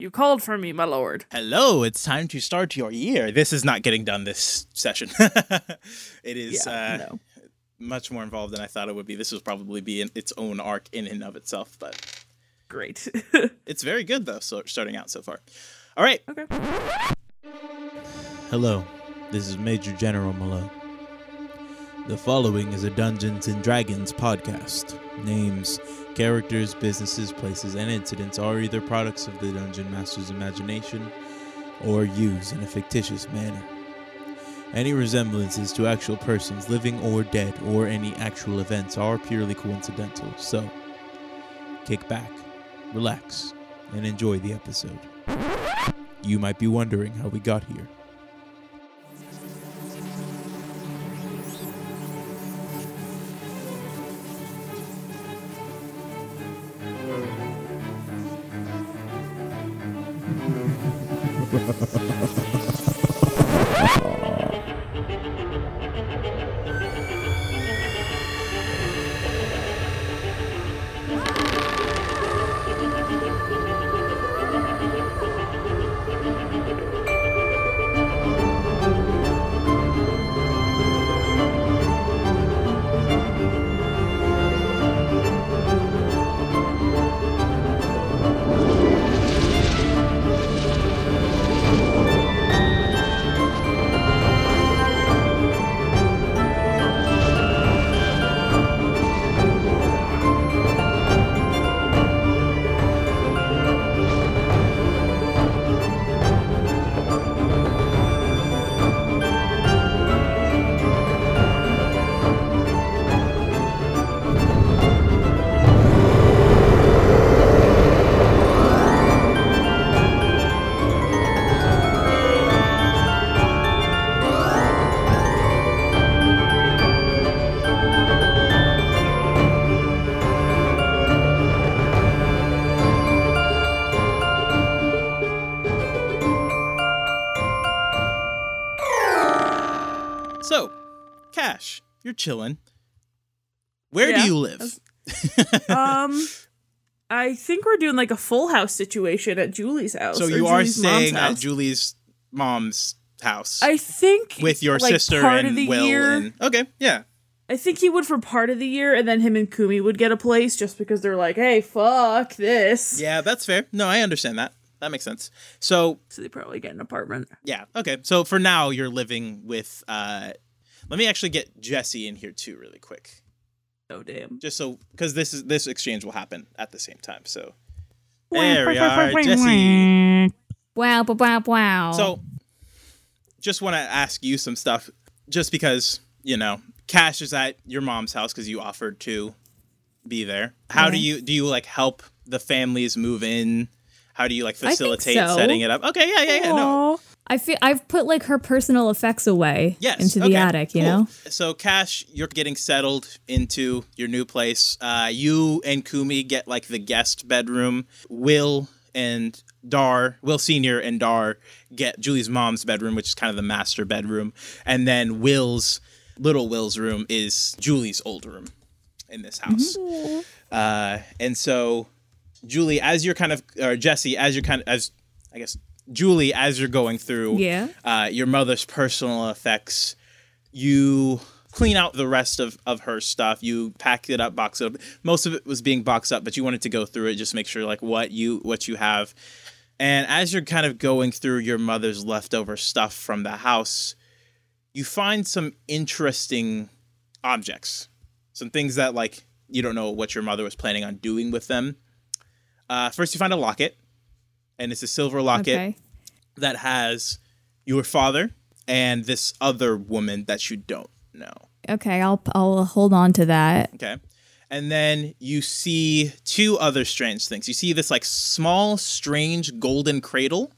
You called for me, my lord. Hello, it's time to start your year. This is not getting done this session. it is Yeah, uh, no. much more involved than I thought it would be. This will probably be in its own arc in and of itself, but Great. it's very good though. So starting out so far. All right. okay. Hello, this is Major General Malone. The following is a Dungeons and Dragons podcast. Names, characters, businesses, places, and incidents are either products of the Dungeon Master's imagination or used in a fictitious manner. Any resemblances to actual persons, living or dead, or any actual events are purely coincidental, so kick back, relax, and enjoy the episode. You might be wondering how we got here. Chilling. Where Yeah, do you live? Um, I think we're doing like a full house situation at Julie's house. so you are Julie's staying at. Julie's mom's house I think with your like, sister part and of the Will year. and okay, yeah. I think he would for part of the year, and then him and Kumi would get a place just because they're like, "Hey, fuck this." Yeah, that's fair. No, I understand that. That makes sense. So, So they probably get an apartment. yeah, okay. So for now you're living with uh let me actually get Jesse in here too really quick. Oh damn. Just so cuz this is this exchange will happen at the same time. So there we are, Jesse. Wow, wow, wow, wow. So, just want to ask you some stuff, just because you know, Cash is at your mom's house because you offered to be there. How do you do you like help the families move in? How do you like facilitate so. setting it up? Okay, yeah, yeah, yeah. No, Aw. I feel I've put like her personal effects away yes, into the okay, attic, you cool. know? So, Cash, you're getting settled into your new place. Uh, you and Kumi get like the guest bedroom. Will and Dar, Will Senior and Dar get Julie's mom's bedroom, which is kind of the master bedroom, and then Will's little Will's room is Julie's old room in this house. Uh, and so, Julie, as you're kind of, or Jesse, as you're kind of, as I guess Julie, as you're going through Yeah. uh, your mother's personal effects, you clean out the rest of, of her stuff. You pack it up, box it up. Most of it was being boxed up, but you wanted to go through it, just make sure like what you what you have. And as you're kind of going through your mother's leftover stuff from the house, you find some interesting objects, some things that like you don't know what your mother was planning on doing with them. Uh, first, you find a locket, and it's a silver locket Okay. that has your father and this other woman that you don't know. Okay, I'll I'll hold on to that. Okay. And then you see two other strange things. You see this like small, strange golden cradle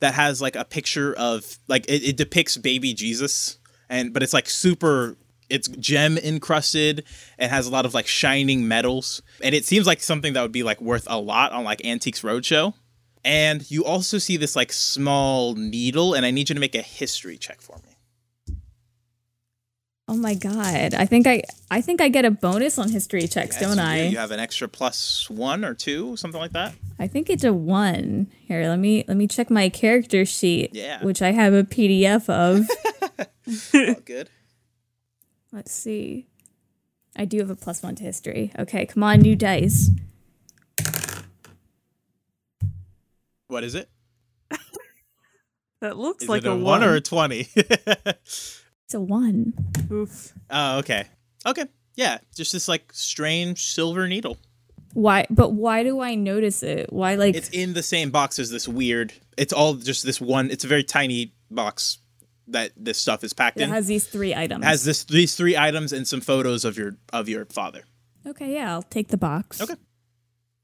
that has like a picture of like it, it depicts baby Jesus and but it's like super it's gem encrusted and has a lot of like shining metals. And it seems like something that would be like worth a lot on like Antiques Roadshow. And you also see this like small needle, and I need you to make a history check for me. Oh my god. I think I I think I get a bonus on history checks, Yes, don't you do. I? You have an extra plus one or two, something like that. I think it's a 1. Here, let me let me check my character sheet, Yeah. which I have a PDF of. All good. Let's see. I do have a plus 1 to history. Okay, come on, new dice. What is it? That looks Is like it a, a, one or a twenty? It's a 1. Oof. oh, okay. Okay. Yeah, just this like strange silver needle. Why but why do I notice it? Why like It's in the same box as this weird. It's all just this one. It's a very tiny box that this stuff is packed it in. It has these 3 items? has this these three items and some photos of your of your father. Okay, yeah, I'll take the box. Okay.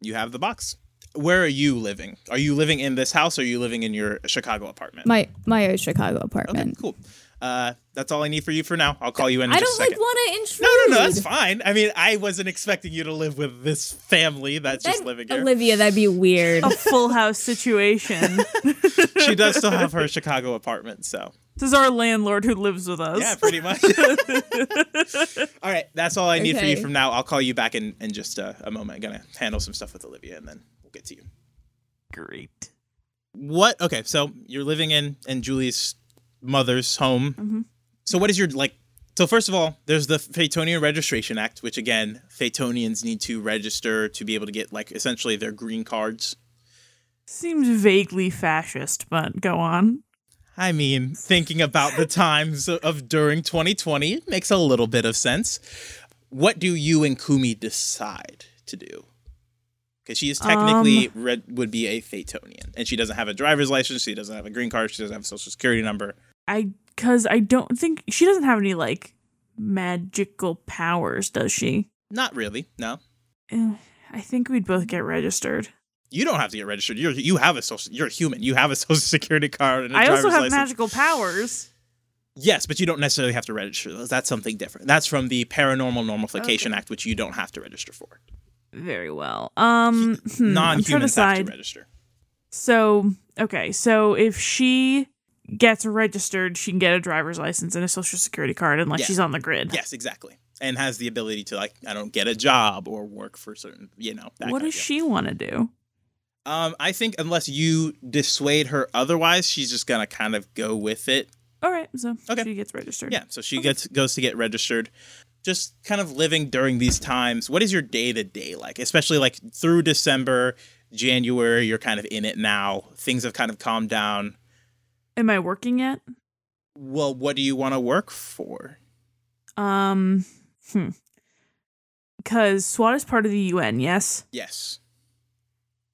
You have the box. Where are you living? Are you living in this house or are you living in your Chicago apartment? My my Chicago okay, apartment. cool. Uh, that's all I need for you for now. I'll call you in. in I just don't a like want to intrude. No, no, no, that's fine. I mean, I wasn't expecting you to live with this family that's just living here. Olivia, that'd be weird. A full house situation. she does still have her Chicago apartment, so this is our landlord who lives with us. yeah, pretty much. all right, that's all I need for you from now. I'll call you back in in just uh, a moment. I'm gonna handle some stuff with Olivia, and then we'll get to you. Great. What? Okay, so you're living in in Julie's mother's home. Mm-hmm. So what is your like? So first of all, there's the Phaetonian Registration Act, which again, Phaetonians need to register to be able to get like essentially their green cards. Seems vaguely fascist, but go on. I mean, thinking about the times of during 2020 makes a little bit of sense. What do you and Kumi decide to do? Because she is technically red, would be a Phaetonian, and she doesn't have a driver's license. She doesn't have a green card. She doesn't have a social security number. I because I don't think she doesn't have any like magical powers, does she? Not really. No, Eh, I think we'd both get registered. you don't have to get registered. You're you have a social. You're a human. You have a social security card and a I driver's also have license. magical powers. Yes, but you don't necessarily have to register those. That's something different. That's from the Paranormal Normalification Okay. Act, which you don't have to register for. Very well. Um, hmm, trying to Non-humans have decide. to register. So okay, so if she gets registered, she can get a driver's license and a social security card unless Yeah. she's on the grid. Yes, exactly. And has the ability to like I don't get a job or work for certain, you know. That what does she want to do? Um, I think unless you dissuade her otherwise, she's just gonna kind of go with it. All right, so Okay. she gets registered. Yeah. So she gets goes to get registered. Just kind of living during these times. What is your day to day like? Especially like through December, January. You're kind of in it now. Things have kind of calmed down. Am I working yet? Well, what do you want to work for? Um, hmm. Because SWAT is part of the UN, yes, Yes.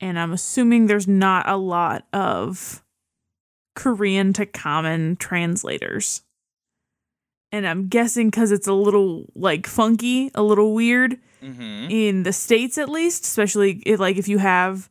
and I'm assuming there's not a lot of Korean to common translators. And I'm guessing because it's a little like funky, a little weird Mm-hmm. in the states at least, especially if, like if you have,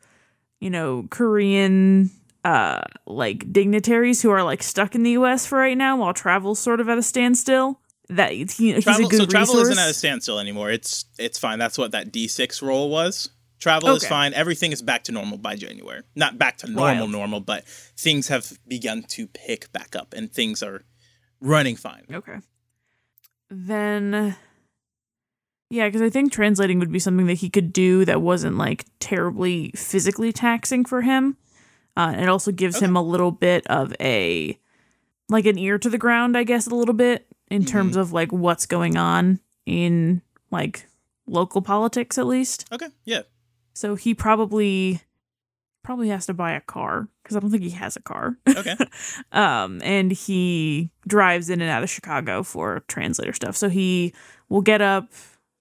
you know, Korean uh like dignitaries who are like stuck in the U.S. for right now while travel's sort of at a standstill. That he, travel, a good so travel resource. isn't at a standstill anymore. It's it's fine. That's what that D six roll was. Travel is fine. Everything is back to normal by January. Not back to normal, Wild. normal, but things have begun to pick back up and things are running fine. Okay. Then, yeah, because I think translating would be something that he could do that wasn't like terribly physically taxing for him. Uh, it also gives Okay. him a little bit of a, like an ear to the ground, I guess, a little bit in terms of like what's going on in like local politics, at least. Okay, yeah. So he probably probably has to buy a car because I don't think he has a car. Okay. um, and he drives in and out of Chicago for translator stuff. So he will get up,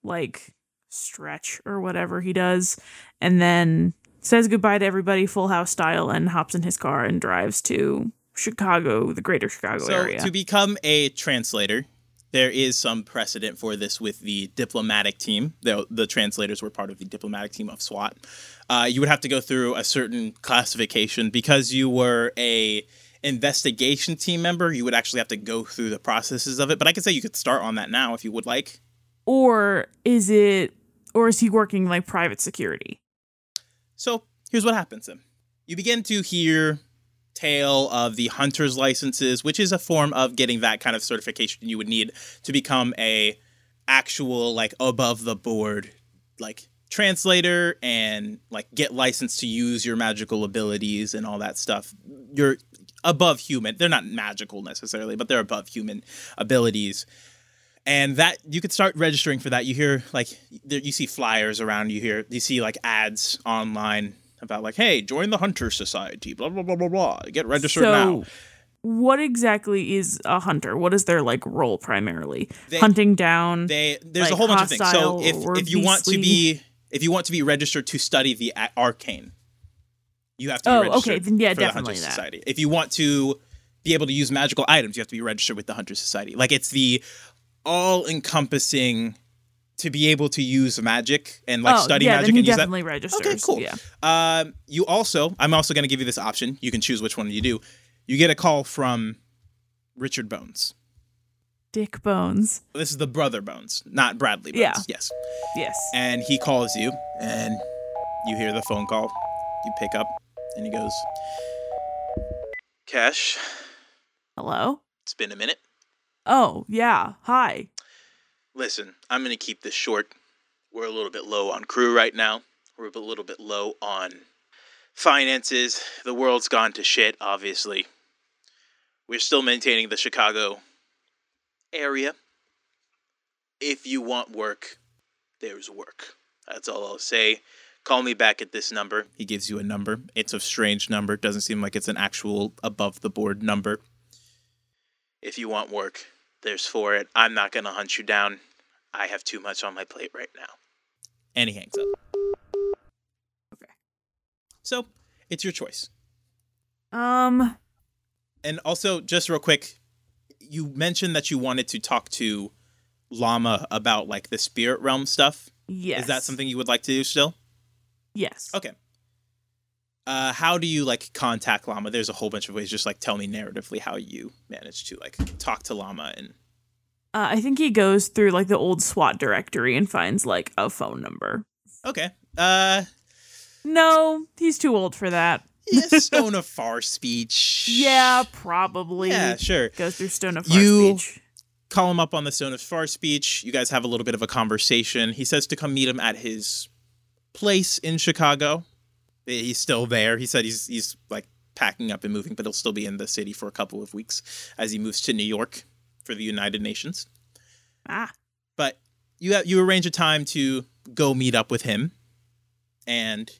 like stretch or whatever he does, and then says goodbye to everybody, full house style, and hops in his car and drives to Chicago, the greater Chicago So area. to become a translator, there is some precedent for this with the diplomatic team. The, the translators were part of the diplomatic team of SWAT. Uh, you would have to go through a certain classification because you were a investigation team member. You would actually have to go through the processes of it. But I could say you could start on that now if you would like. or is it, or is he working like private security? So here's what happens then. You begin to hear tail of the hunter's licenses, which is a form of getting that kind of certification you would need to become a actual like above the board like translator and like get licensed to use your magical abilities and all that stuff. You're above human. They're not magical necessarily, but they're above human abilities. And that you could start registering for that. You hear like you see flyers around. You hear you see like ads online about like, hey, join the Hunter Society. Blah blah blah blah blah. Get registered so, now. what exactly is a hunter? What is their like role primarily? They- Hunting down. They there's a whole bunch of things. So if if you want to be if you want to be registered to study the arcane, you have to be Oh, registered okay, then yeah, for definitely the Hunter that. Society. If you want to be able to use magical items, you have to be registered with the Hunter Society. Like it's the all encompassing to be able to use magic and like oh, study yeah, magic then he and use that. definitely registers. Okay, cool. Yeah. Um, you also, I'm also going to give you this option. You can choose which one you do. You get a call from Richard Bones. Dick Bones. This is the brother Bones, not Bradley Bones. Yeah. Yes. Yes. And he calls you, and you hear the phone call. You pick up, and he goes, Cash, Hello? it's been a minute. Oh, yeah. Hi. Listen, I'm going to keep this short. We're a little bit low on crew right now. We're a little bit low on finances. The world's gone to shit, obviously. We're still maintaining the Chicago area. If you want work, there's work. That's all I'll say. Call me back at this number. He gives you a number. It's a strange number. Doesn't seem like it's an actual above the board number. If you want work, there's for it. I'm not going to hunt you down. I have too much on my plate right now. And he hangs up. Okay. So, it's your choice. Um, And also, just real quick, you mentioned that you wanted to talk to Llama about like the spirit realm stuff. yes. Is that something you would like to do still? Yes. Okay. Uh, how do you like contact Llama? There's a whole bunch of ways. Just like tell me narratively how you managed to like talk to Llama and Uh, I think he goes through like the old SWAT directory and finds like a phone number. okay. Uh, No, he's too old for that. yeah, Stone of Far speech. Yeah, probably. Yeah, sure. Goes through Stone of Far You- speech. call him up on the Stone of Far speech. You guys have a little bit of a conversation. He says to come meet him at his place in Chicago. He's still there. He said he's he's like packing up and moving, but he'll still be in the city for a couple of weeks as he moves to New York for the United Nations. Ah, But you have, you arrange a time to go meet up with him, and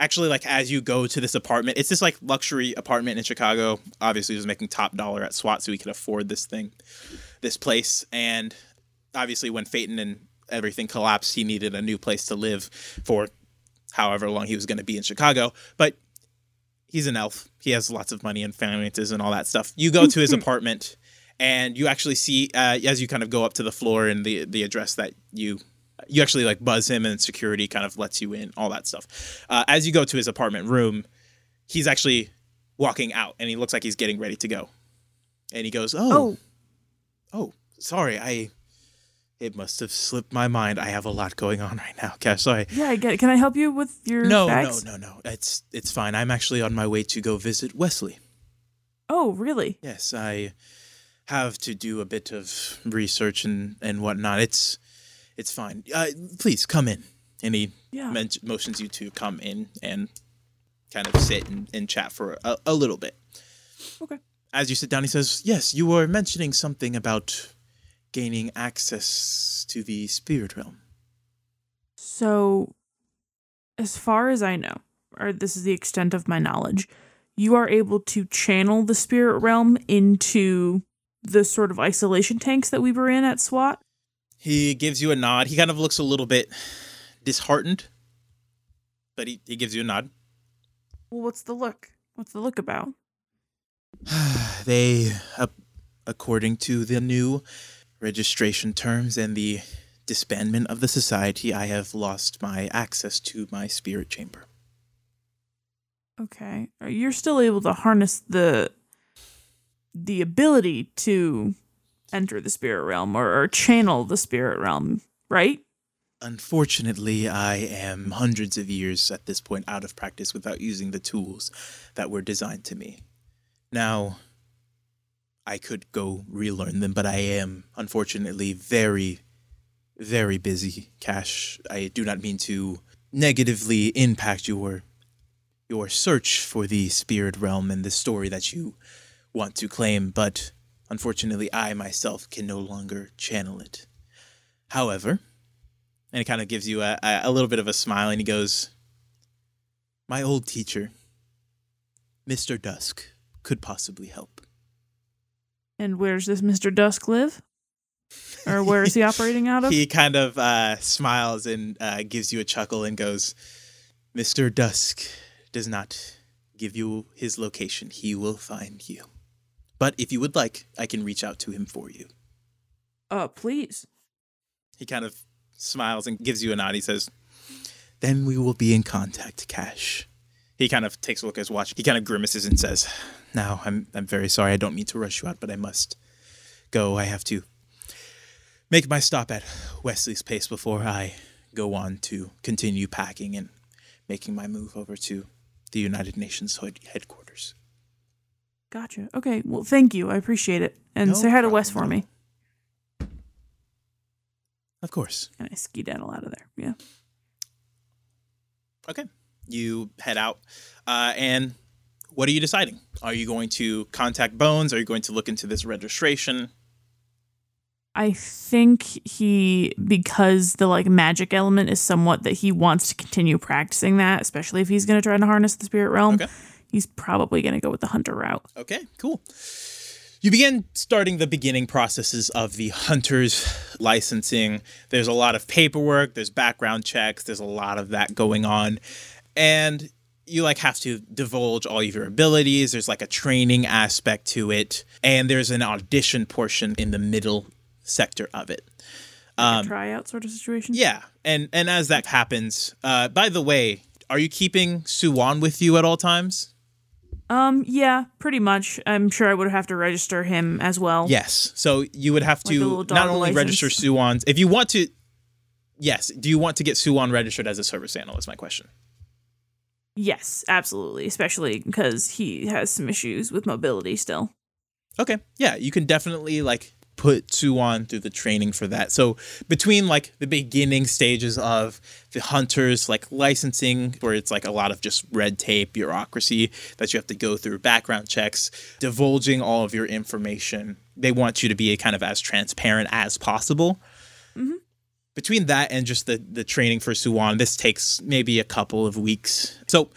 actually, like as you go to this apartment, it's this like luxury apartment in Chicago. Obviously, he was making top dollar at SWAT, so he could afford this thing, this place. And obviously, when Phaeton and everything collapsed, he needed a new place to live for however long he was going to be in Chicago. But he's an elf. He has lots of money and finances and all that stuff. You go to his apartment and you actually see uh, as you kind of go up to the floor and the the address that you you actually like buzz him and security kind of lets you in all that stuff uh, as you go to his apartment room he's actually walking out and he looks like he's getting ready to go and he goes oh oh, oh sorry i it must have slipped my mind i have a lot going on right now Cash. sorry yeah. I get it. Can I help you with your no bags? no no no it's it's fine i'm actually on my way to go visit wesley Oh, really? Yes, I have to do a bit of research and and whatnot. It's it's fine. Uh, please come in. And he Yeah. men- motions you to come in and kind of sit and, and chat for a, a little bit. Okay. As you sit down, he says, "Yes, you were mentioning something about gaining access to the spirit realm." So, as far as I know, or this is the extent of my knowledge, you are able to channel the spirit realm into the sort of isolation tanks that we were in at SWAT. He gives you a nod. He kind of looks a little bit disheartened, but he, he gives you a nod. Well, what's the look? What's the look about? they, uh, according to the new registration terms and the disbandment of the society, I have lost my access to my spirit chamber. Okay. You're still able to harness the the ability to enter the spirit realm or, or channel the spirit realm, right? Unfortunately, I am hundreds of years at this point out of practice without using the tools that were designed to me. Now, I could go relearn them, but I am unfortunately very, very busy. Cash, I do not mean to negatively impact your your search for the spirit realm and the story that you want to claim, but unfortunately, I myself can no longer channel it. However, and it kind of gives you a, a, little bit of a smile, and he goes, My old teacher, Mr. Dusk, could possibly help. And where's this Mr. Dusk live? Or where is he operating out of? He kind of uh, smiles and uh, gives you a chuckle and goes, Mr. Dusk does not give you his location. He will find you. But if you would like, I can reach out to him for you. uh, please. He kind of smiles and gives you a nod. He says, Then we will be in contact, Cash. He kind of takes a look at his watch. He kind of grimaces and says, Now, I'm, I'm very sorry. I don't mean to rush you out, but I must go. I have to make my stop at Wesley's Pace before I go on to continue packing and making my move over to the United Nations headquarters. Gotcha. Okay. Well, thank you. I appreciate it. And No say hi to Wes for problem. me. Of course. And I skedaddle out of there. Yeah. Okay. You head out. Uh, and what are you deciding? Are you going to contact Bones? Are you going to look into this registration? I think he because the like magic element is somewhat that he wants to continue practicing that, especially if he's going to try to harness the spirit realm. Okay. He's probably going to go with the hunter route. Okay, cool. You begin starting the beginning processes of the hunter's licensing. There's a lot of paperwork, there's background checks, there's a lot of that going on. And you like have to divulge all of your abilities. There's like a training aspect to it, and there's an audition portion in the middle sector of it. Like a tryout sort of situation. Um, Yeah, and and as that happens, uh, by the way, are you keeping Suwan with you at all times? Um. Yeah. Pretty much. I'm sure I would have to register him as well. Yes. So you would have Like to not only license? register Suwan's if you want to. Yes. Do you want to get Suwan registered as a service animal? Is My question. Yes. Absolutely. Especially because he has some issues with mobility still. Okay. Yeah, you can definitely like put Suwan through the training for that. So between like the beginning stages of the hunters like licensing where it's like a lot of just red tape, bureaucracy that you have to go through, background checks, divulging all of your information. They want you to be kind of as transparent as possible. Mm-hmm. Between that and just the the training for Suwan, this takes maybe a couple of weeks. So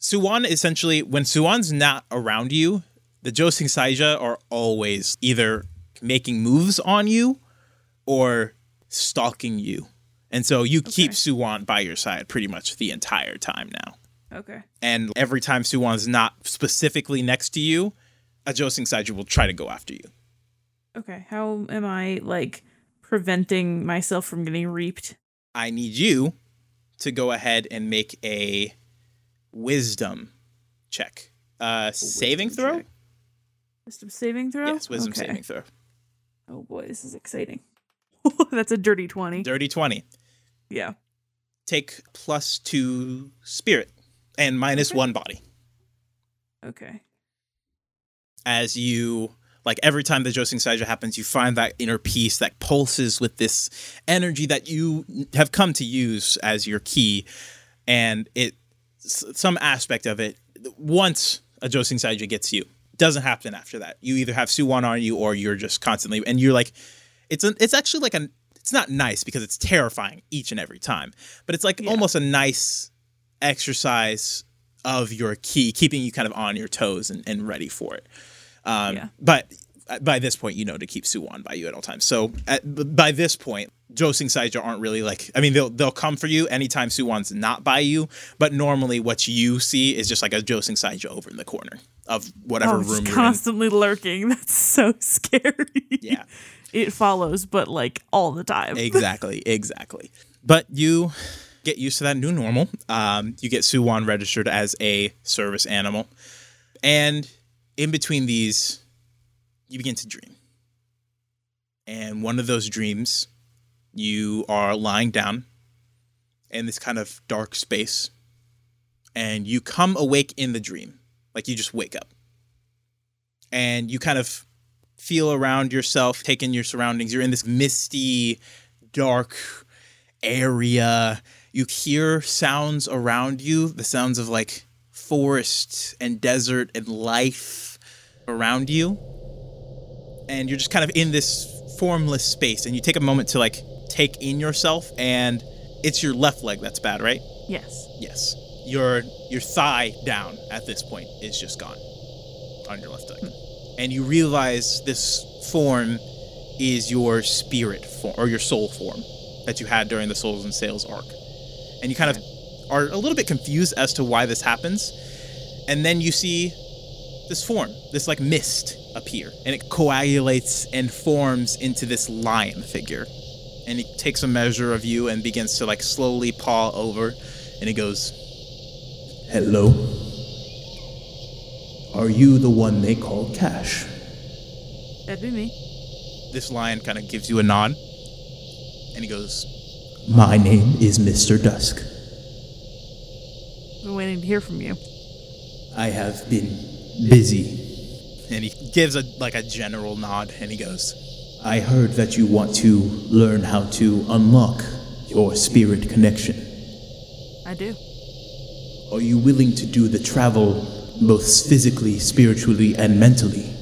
Suwan essentially, when Suwan's not around you, the Josing Saija are always either making moves on you or stalking you. And so you keep Okay. Suwan by your side pretty much the entire time now. Okay. And every time Suwan's not specifically next to you, a Josing Saija will try to go after you. Okay. How am I like preventing myself from getting reaped? I need you to go ahead and make a wisdom check. Uh saving throw? check. Wisdom saving throw. Yes, wisdom Okay. saving throw. Oh boy, this is exciting. That's a dirty twenty. Dirty 20. yeah. take plus two spirit and minus Okay. one body Okay. as you like every time the Josing Saija happens, you find that inner peace that pulses with this energy that you have come to use as your key, and it some aspect of it once a Josing Saija gets you doesn't happen after that. You either have Suwan on you or you're just constantly and you're like it's a, it's actually like a it's not nice because it's terrifying each and every time, but it's like Yeah. almost a nice exercise of your key, keeping you kind of on your toes and, and ready for it. Um, Yeah. But by this point, you know to keep Suwan by you at all times. So at, by this point, Josing Saija aren't really like. I mean, they'll they'll come for you anytime Suwan's not by you. But normally, what you see is just like a Josing Saija over in the corner of whatever oh, room you're in. constantly lurking. That's so scary. Yeah. It follows, but like all the time. exactly, exactly. But you get used to that new normal. Um, you get Suwan registered as a service animal, and in between these, you begin to dream. And one of those dreams, you are lying down in this kind of dark space, and you come awake in the dream, like you just wake up, and you kind of feel around yourself, take in your surroundings. You're in this misty, dark area. You hear sounds around you, the sounds of like forest and desert and life around you. And you're just kind of in this formless space and you take a moment to like take in yourself and it's your left leg that's bad, right? Yes. Yes. Your your thigh down at this point is just gone on your left leg. Hmm. And you realize this form is your spirit form or your soul form that you had during the Souls and Sales arc. And you kind of are a little bit confused as to why this happens. And then you see this form, this like mist appear, and it coagulates and forms into this lion figure. And he takes a measure of you and begins to like slowly paw over, and he goes, Hello. Are you the one they call Cash? That'd be me. This lion kind of gives you a nod, and he goes, My name is Mr. Dusk. Been waiting to hear from you. I have been busy. and he gives a like a general nod, and he goes, I heard that you want to learn how to unlock your spirit connection. I do. Are you willing to do the travel both physically, spiritually, and mentally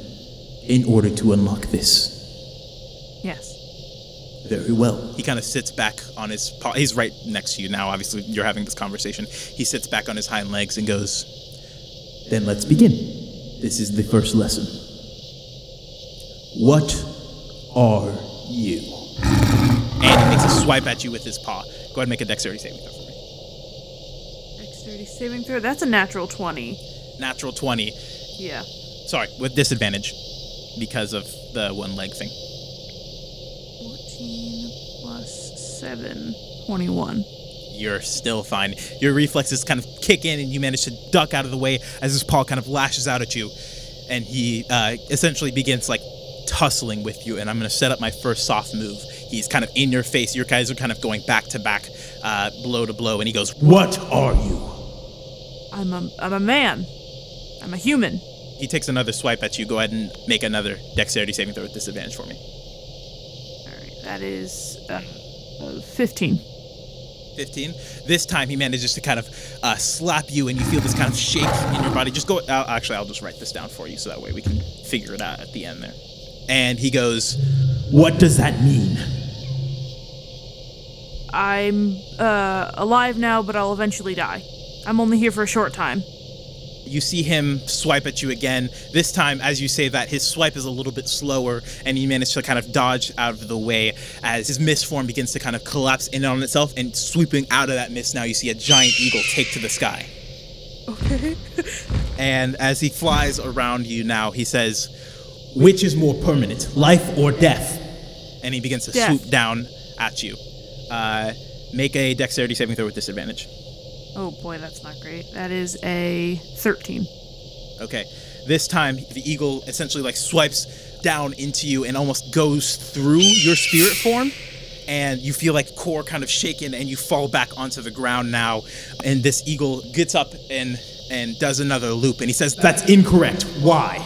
in order to unlock this? Yes. Very well. he kind of sits back on his paw. He's right next to you now. Obviously, you're having this conversation. He sits back on his hind legs and goes, Then let's begin. This is the first lesson. What are you? and he makes a swipe at you with his paw. Go ahead and make a dexterity saving throw for me. Dexterity saving throw. That's a natural 20. Natural 20. Yeah. Sorry, with disadvantage because of the one leg thing. 14 plus 7. 21. You're still fine. Your reflexes kind of kick in, and you manage to duck out of the way as his paw kind of lashes out at you, and he uh, essentially begins like tussling with you. And I'm going to set up my first soft move. He's kind of in your face. Your guys are kind of going back to back, uh, blow to blow, and he goes, What are you? I'm a, I'm a man. I'm a human. He takes another swipe at you. Go ahead and make another dexterity saving throw with disadvantage for me. Alright, that is uh, uh, 15. 15. This time he manages to kind of uh, slap you, and you feel this kind of shake in your body. Just go. Uh, actually, I'll just write this down for you so that way we can figure it out at the end there. And he goes, What does that mean? I'm uh, alive now, but I'll eventually die. I'm only here for a short time. You see him swipe at you again. This time, as you say that, his swipe is a little bit slower, and he manage to kind of dodge out of the way as his mist form begins to kind of collapse in on itself. And sweeping out of that mist, now you see a giant eagle take to the sky. Okay. And as he flies around you now, he says, Which is more permanent, life or death? and he begins to Death. swoop down at you. Uh, make a dexterity saving throw with disadvantage. Oh boy, that's not great. That is a 13. Okay. This time, the eagle essentially like swipes down into you and almost goes through your spirit form. And you feel like core kind of shaken, and you fall back onto the ground now. And this eagle gets up and and does another loop, and he says, That's incorrect. Why?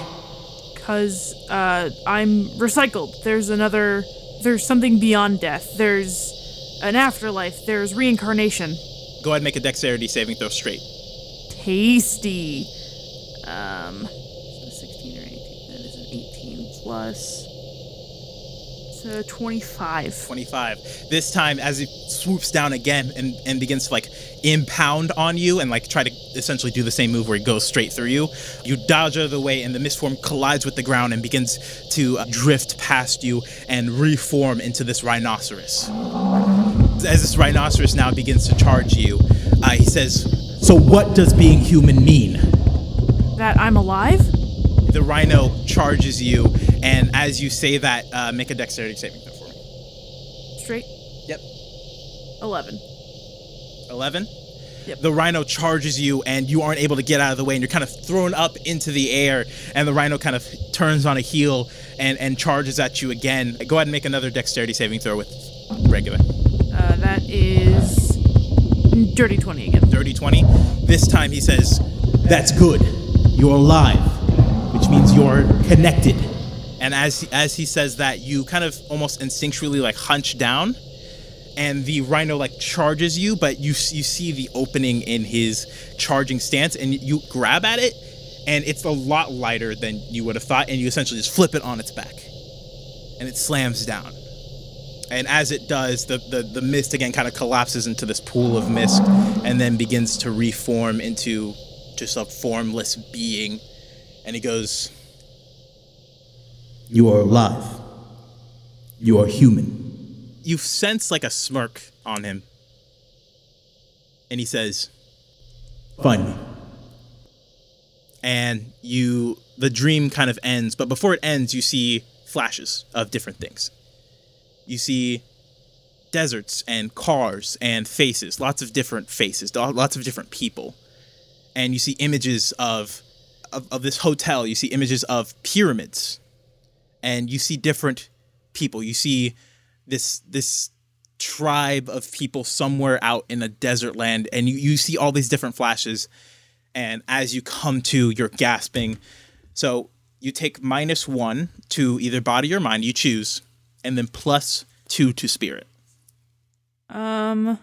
Because uh, I'm recycled. There's another. There's something beyond death. There's an afterlife. There's reincarnation. "Go ahead and make a dexterity saving throw straight." Tasty. Um, so 16 or 18. That is an 18 plus. So 25. 25. This time, as he swoops down again and, and begins to like impound on you and like try to essentially do the same move where he goes straight through you, you dodge out of the way and the mistform collides with the ground and begins to uh, drift past you and reform into this rhinoceros. As this rhinoceros now begins to charge you, uh, he says, So, what does being human mean? That I'm alive? The rhino charges you, and as you say that, uh, make a dexterity saving throw for me. Straight? Yep. 11. 11 Yep. the rhino charges you and you aren't able to get out of the way and you're kind of thrown up into the air and the rhino kind of turns on a heel and, and charges at you again go ahead and make another dexterity saving throw with regular Uh, that is. Dirty 20 again. dirty 20 this time he says That's good. You're alive, which means you're connected. And as as he says that, you kind of almost instinctually like hunch down, and the rhino like charges you, but you you see the opening in his charging stance, and you grab at it, and it's a lot lighter than you would have thought, and you essentially just flip it on its back, and it slams down. And as it does, the, the, the mist again kind of collapses into this pool of mist and then begins to reform into just a formless being. And he goes, You are alive. You are human. You sense like a smirk on him. And he says, Find me. and you, the dream kind of ends. But before it ends, you see flashes of different things. You see deserts and cars and faces, lots of different faces, lots of different people. And you see images of, of, of this hotel. You see images of pyramids. And you see different people. You see this this tribe of people somewhere out in a desert land and you, you see all these different flashes and as you come to you're gasping so you take minus one to either body or mind you choose and then plus two to spirit Um,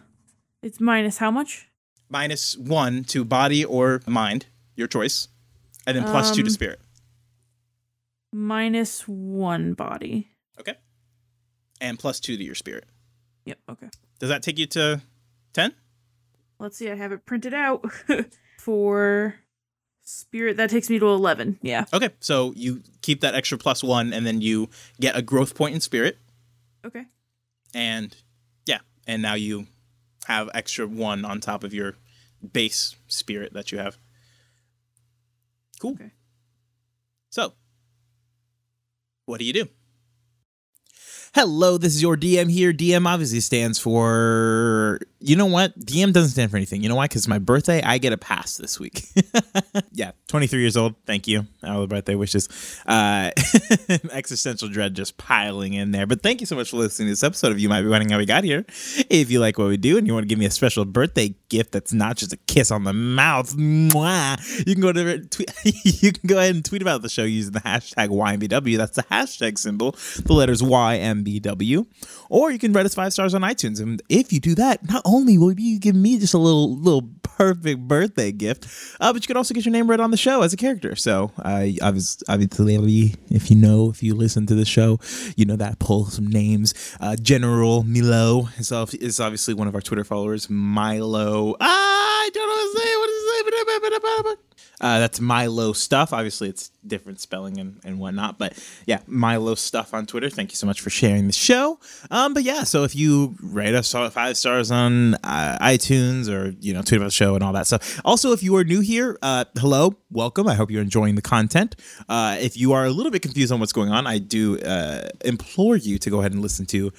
it's minus how much? minus one to body or mind your choice and then plus two to Um, spirit Minus one body. okay and plus two to your spirit Yep. Okay. does that take you to 10 Let's see. I have it printed out for spirit. That takes me to eleven. Yeah. okay so you keep that extra plus one and then you get a growth point in spirit Okay. and yeah and now you have extra one on top of your base spirit that you have cool Okay. so what do you do Hello, this is your DM here. DM obviously stands for. You know what? DM doesn't stand for anything. You know why? Because my birthday, I get a pass this week. yeah, 23 years old. Thank you. All the birthday wishes. Uh, existential dread just piling in there. But thank you so much for listening to this episode of You Might Be Wondering How We Got Here. If you like what we do and you want to give me a special birthday gift that's not just a kiss on the mouth, mwah, you can go to tweet, you can go ahead and tweet about the show using the hashtag YMBW. That's the hashtag symbol, the letters YMBW. Or you can write us five stars on iTunes. And if you do that, not only will you give me just a little little perfect birthday gift, uh, but you can also get your name read on the show as a character. So uh, obviously, if you know, if you listen to the show, you know that I pull some names. Uh, General Milo is, is obviously one of our Twitter followers. Milo. Ah, I don't know what to say. What to say? Uh, that's Milo stuff. Obviously, it's different spelling and, and whatnot, but yeah, Milo stuff on Twitter. Thank you so much for sharing the show. Um, but yeah, so if you rate us five stars on uh, iTunes or you know tweet about the show and all that stuff. Also, if you are new here, uh, hello, welcome. I hope you're enjoying the content. Uh, if you are a little bit confused on what's going on, I do uh, implore you to go ahead and listen to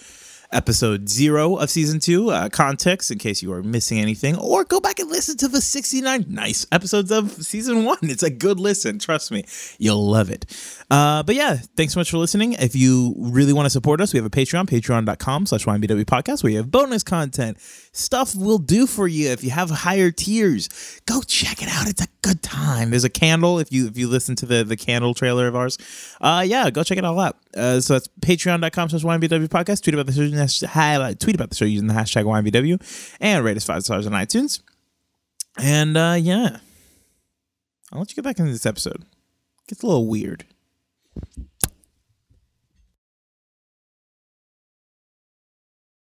episode zero of season two, uh, context, in case you are missing anything, or go back and listen to the 69 nice episodes of season one. It's a good listen. Trust me, you'll love it. Uh, but yeah, thanks so much for listening. If you really want to support us, we have a Patreon, patreon.com slash YMBW podcast, where you have bonus content, stuff we'll do for you. If you have higher tiers, go check it out. It's a good time. There's a candle if you if you listen to the the candle trailer of ours. Uh, yeah, go check it all out. Uh, so that's patreon.com slash YMBW podcast. Tweet about the show using the tweet about the show using the hashtag YMBW and rate us five stars on iTunes. And uh, yeah, I'll let you get back into this episode. It gets a little weird.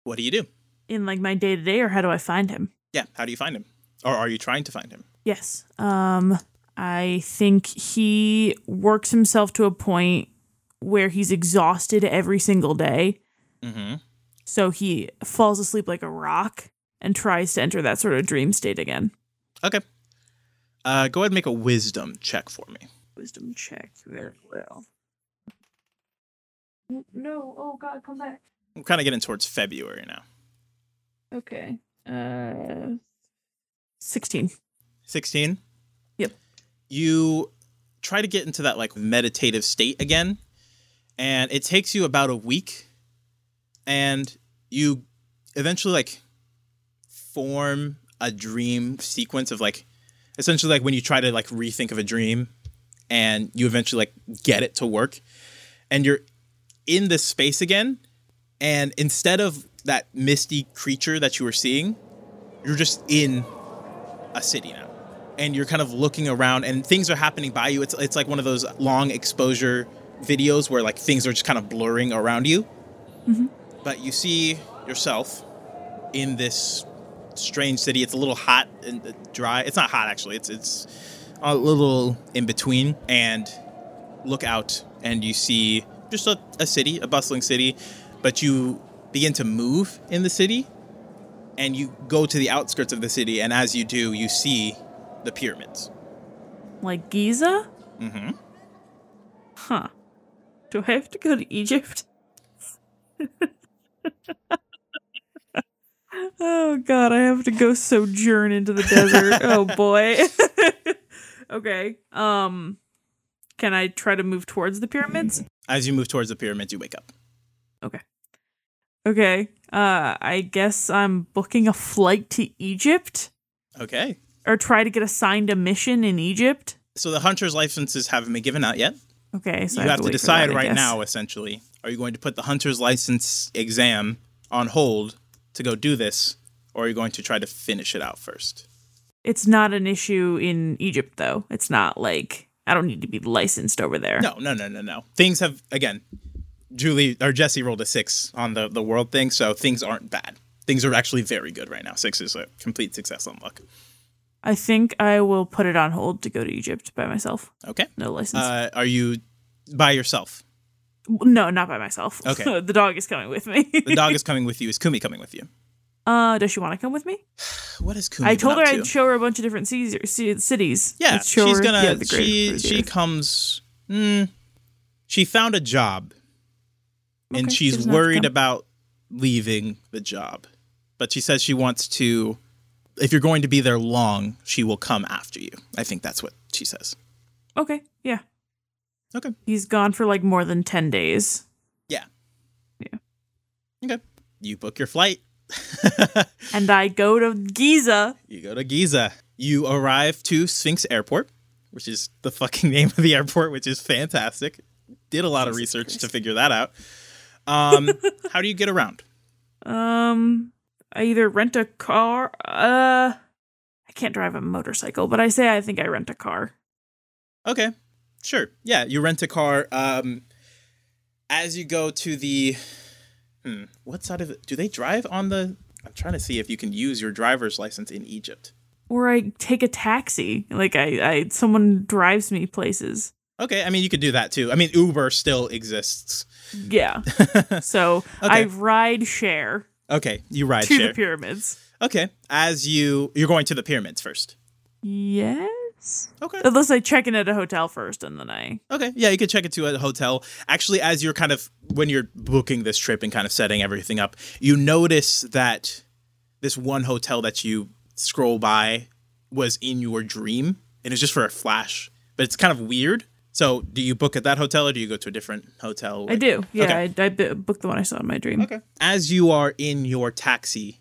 what do you do In like my day to day, or how do I find him? yeah how do you find him or are you trying to find him Yes. Um, I think he works himself to a point where he's exhausted every single day. mm-hmm So he falls asleep like a rock and tries to enter that sort of dream state again. okay uh, go ahead and make a wisdom check for me Wisdom check. Very well. No. Oh, God, come back. i'm kind of getting towards february now Okay. Uh, 16. 16 Yep. you try to get into that like meditative state again and it takes you about a week and you eventually like form a dream sequence of like essentially like when you try to like rethink of a dream and you eventually like get it to work and you're in this space again and instead of that misty creature that you were seeing you're just in a city now. And you're kind of looking around and things are happening by you. It's it's like one of those long exposure videos where like things are just kind of blurring around you. Mm-hmm. But you see yourself in this strange city. It's a little hot and dry. It's not hot actually. It's it's a little in between. And look out and you see just a, a city a bustling city but you begin to move in the city and you go to the outskirts of the city and as you do you see the pyramids Like Giza? mm-hmm. Huh. Do I have to go to Egypt? oh god, I have to go sojourn into the desert. oh boy. okay. Um can I try to move towards the pyramids? as you move towards the pyramids you wake up Okay. Uh I guess I'm booking a flight to Egypt okay or try to get assigned a mission in Egypt. so the hunter's licenses haven't been given out yet Okay, so I you have to decide that, right guess. now essentially are you going to put the hunter's license exam on hold to go do this or are you going to try to finish it out first It's not an issue in Egypt though. It's not like I don't need to be licensed over there. no no no no no things have again julie or jesse rolled a six on the the world thing so things aren't bad things are actually very good right now six is a complete success on luck I think I will put it on hold to go to Egypt by myself. okay No license. uh, are you by yourself no, not by myself. okay. the dog is coming with me. the dog is coming with you is kumi coming with you uh, does she want to come with me? what is kumi I told her I'd show her a bunch of different cities. ci- cities. Yeah, she's her- gonna. yeah, she she comes. Mm, she found a job, Okay, she she's doesn't have to worried about leaving the job. But she says she wants to. If you're going to be there long, she will come after you. I think that's what she says. Okay, yeah. Okay. He's gone for like more than ten days. Yeah. Yeah. Okay. You book your flight. And I go to Giza. You go to Giza. You arrive to Sphinx Airport, which is the fucking name of the airport, which is fantastic. Did a lot of research to figure that out. Um, how do you get around? Um, I either rent a car. Uh, I can't drive a motorcycle, but I say I think I rent a car. Okay, sure. Yeah, you rent a car. Um, as you go to the, hmm, what side of it? Do they drive on the? I'm trying to see if you can use your driver's license in Egypt. Or I take a taxi. Like I, I someone drives me places. Okay, I mean you could do that too. I mean Uber still exists. Yeah. so I ride share Okay, you ride share to share. the pyramids. okay, as you you're going to the pyramids first. Yes. Okay. Unless I check in at a hotel first and then I. Okay, yeah, you could check it to a hotel. Actually, as you're kind of when you're booking this trip and kind of setting everything up, you notice that this one hotel that you scroll by was in your dream, and it's just for a flash. But it's kind of weird. So, do you book at that hotel or do you go to a different hotel? I do. Yeah, Okay. I, I booked the one I saw in my dream. Okay. As you are in your taxi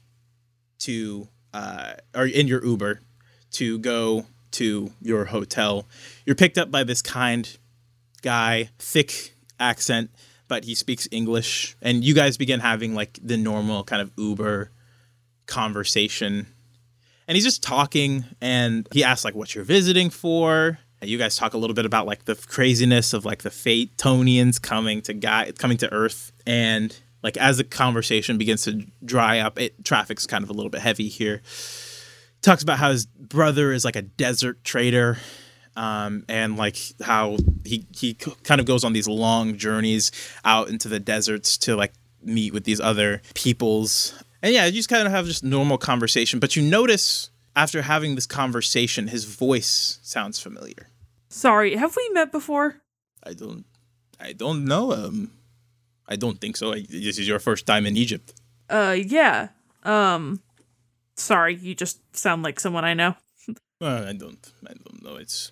to, uh, or in your Uber to go to your hotel, you're picked up by this kind guy, thick accent, but he speaks English. And you guys begin having like the normal kind of Uber conversation. And he's just talking and he asks like what you're visiting for. You guys talk a little bit about like the craziness of like the Fatonians coming to guy coming to Earth. And like as the conversation begins to dry up, it traffic's kind of a little bit heavy here. Talks about how his brother is like a desert trader. Um, and like how he he kind of goes on these long journeys out into the deserts to like meet with these other peoples. And yeah, you just kind of have just normal conversation, but you notice after having this conversation, his voice sounds familiar. Sorry, have we met before? I don't, I don't know. Um, I don't think so. I, this is your first time in Egypt. Uh, yeah. Um, sorry, you just sound like someone I know. Uh, I don't, I don't know. It's,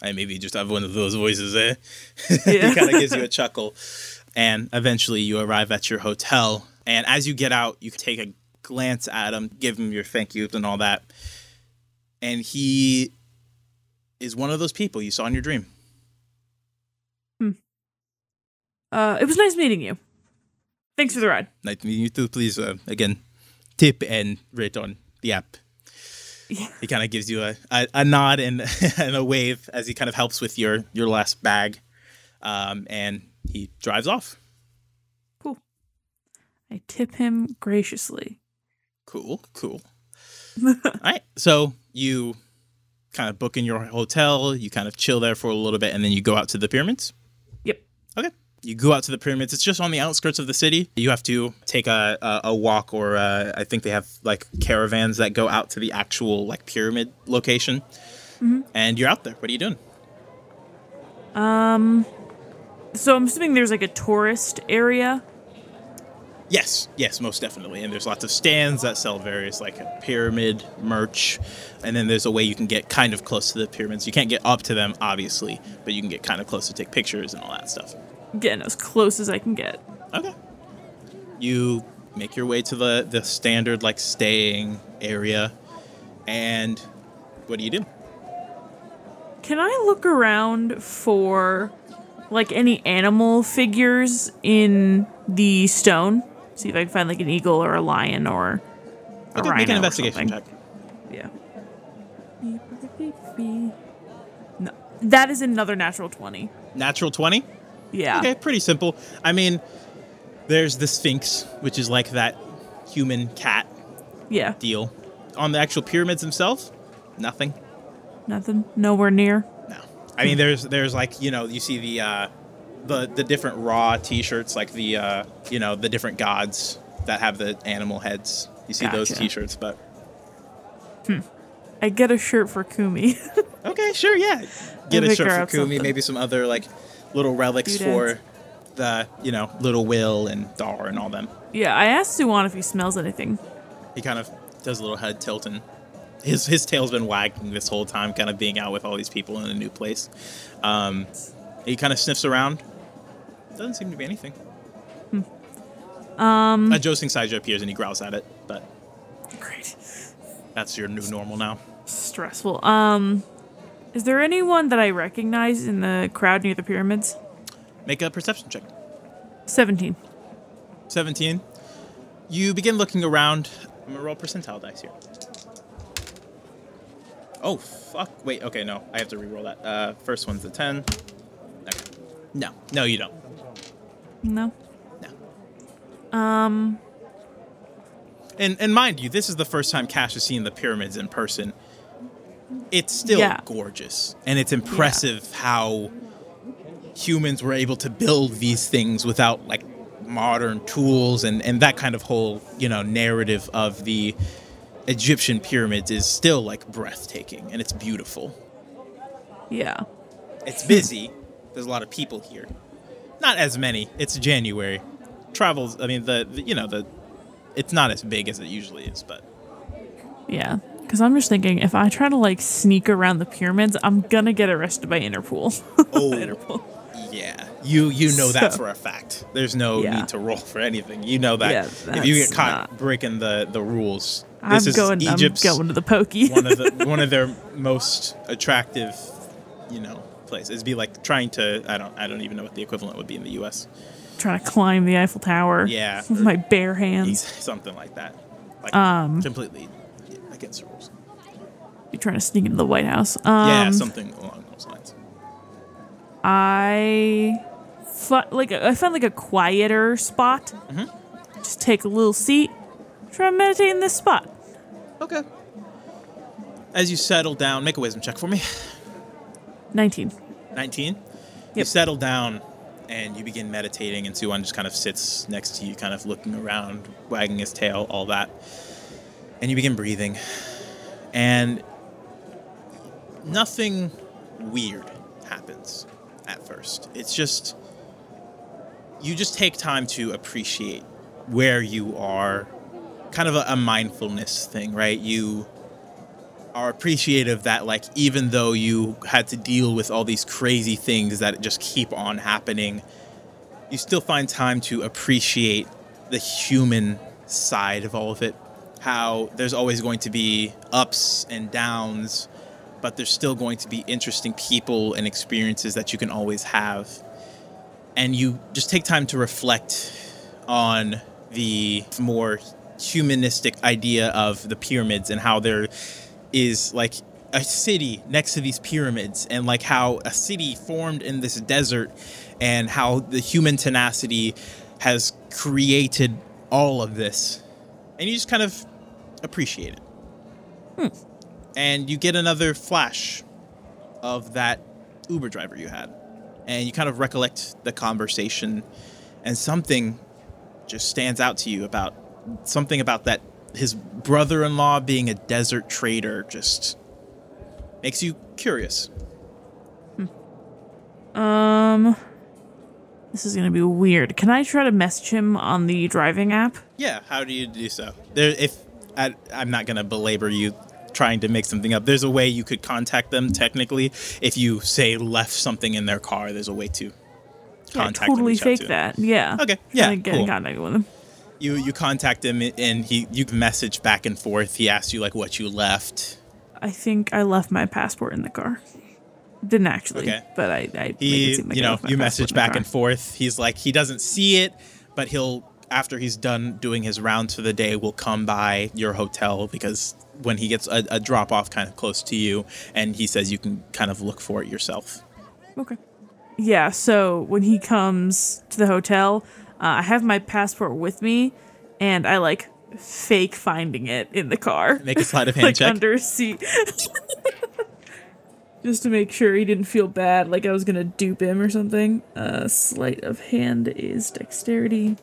I maybe just have one of those voices. Eh? Yeah. he kind of gives you a chuckle, and eventually you arrive at your hotel. And as you get out, you take a glance at him, give him your thank yous and all that. And he is one of those people you saw in your dream. Hmm. Uh, it was nice meeting you. Thanks for the ride. Nice meeting you too. Please, uh, again, tip and rate on the app. Yeah. He kind of gives you a, a, a nod and, and a wave as he kind of helps with your, your last bag. Um, and he drives off. Cool. I tip him graciously. Cool, cool. All right. So you kind of book in your hotel, you kind of chill there for a little bit, and then you go out to the pyramids. Yep. Okay. You go out to the pyramids. It's just on the outskirts of the city. You have to take a, a, a walk, or uh, I think they have like caravans that go out to the actual like pyramid location. And you're out there. What are you doing? Um, so I'm assuming there's like a tourist area. Yes, yes, most definitely. And there's lots of stands that sell various like pyramid merch. And then there's a way you can get kind of close to the pyramids. You can't get up to them, obviously, but you can get kind of close to take pictures and all that stuff. Getting as close as I can get. Okay. You make your way to the the standard like staying area, and what do you do? Can I look around for like any animal figures in the stone? See if I can find like an eagle or a lion or a Okay, rhino make an investigation something. check. Yeah. No, that is another natural twenty. Natural twenty. Yeah. Okay, pretty simple. I mean, there's the Sphinx, which is like that human cat Yeah. deal. On the actual pyramids themselves, nothing. Nothing. Nowhere near. No. I mean, there's there's like you know you see the uh, the the different Ra T-shirts like the uh, you know the different gods that have the animal heads. You see those T-shirts, but I get a shirt for Kumi. okay, sure, yeah. Get a shirt for Kumi, something. maybe some other like little relics for the you know little Will and Dar and all them. yeah, I asked Suwan if he smells anything. He kind of does a little head tilt and his his tail's been wagging this whole time, kind of being out with all these people in a new place. Um, he kind of sniffs around. Doesn't seem to be anything. Um, a Josing Saija appears and he growls at it, but Great. that's your new normal now. Stressful. Um, is there anyone that I recognize in the crowd near the pyramids? Make a perception check. Seventeen. 17. You begin looking around. I'm gonna roll percentile dice here. Oh, fuck. Wait, okay, no. I have to re-roll that. Uh, first one's a 10. Okay. No. No, you don't. No. No. Um. And and mind you, this is the first time Cash has seen the pyramids in person. It's still Yeah. gorgeous, and it's impressive how humans were able to build these things without like modern tools and and that kind of whole you know narrative of the Egyptian pyramids is still like breathtaking and it's beautiful. Yeah. It's busy. There's a lot of people here. Not as many. It's January. Travels. I mean the, the you know the. It's not as big as it usually is, but Yeah. Because I'm just thinking, if I try to like sneak around the pyramids, I'm gonna get arrested by Interpol. Oh. Interpol. Yeah, you you know that for a fact. There's no Yeah. need to roll for anything. You know that Yeah, if you get caught not- breaking the the rules, I'm this is going. Egypt's I'm going to the pokey. one of the one of their most attractive, you know, places. It'd be like trying to I don't I don't even know what the equivalent would be in the U.S. trying to climb the Eiffel Tower. Yeah, With my bare hands. something like that. Like Um, completely against the rules. Be trying to sneak into the White House. Um, yeah, something along those lines. I like I found like a quieter spot. Mm-hmm. Just take a little seat. Try to meditate in this spot. Okay. As you settle down, make a wisdom check for me. Nineteen. 19 you settle down and you begin meditating and Suwan just kind of sits next to you kind of looking around wagging his tail all that. And you begin breathing. And nothing weird happens at first. It's just you just take time to appreciate where you are. Kind of a, a mindfulness thing right? You are appreciative that like even though you had to deal with all these crazy things that just keep on happening you still find time to appreciate the human side of all of it. How there's always going to be ups and downs but there's still going to be interesting people and experiences that you can always have. And you just take time to reflect on the more humanistic idea of the pyramids and how there is like a city next to these pyramids and like how a city formed in this desert and how the human tenacity has created all of this. And you just kind of appreciate it. Hmm. And you get another flash of that uber driver you had. And you kind of recollect the conversation and something just stands out to you about something about that his brother-in-law being a desert trader just makes you curious Um, this is gonna be weird. Can I try to message him on the driving app? yeah how do you do so there if I, i'm not going to belabor you trying to make something up there's a way you could contact them technically if you say left something in their car there's a way to Yeah, contact them, totally fake to them. that. Yeah. Okay, yeah, to get cool. in contact with him. You you contact him and he you message back and forth he asks you like what you left I think I left my passport in the car. Didn't actually, Okay. but I, I he like you know you message back and forth he's like he doesn't see it but he'll after he's done doing his rounds for the day will come by your hotel because when he gets a, a drop off kind of close to you and he says you can kind of look for it yourself Okay. Yeah, so when he comes to the hotel, uh, I have my passport with me, and I like fake finding it in the car. make a sleight of hand like check under a seat. Just to make sure he didn't feel bad, like I was gonna dupe him or something. Uh, sleight of hand is dexterity.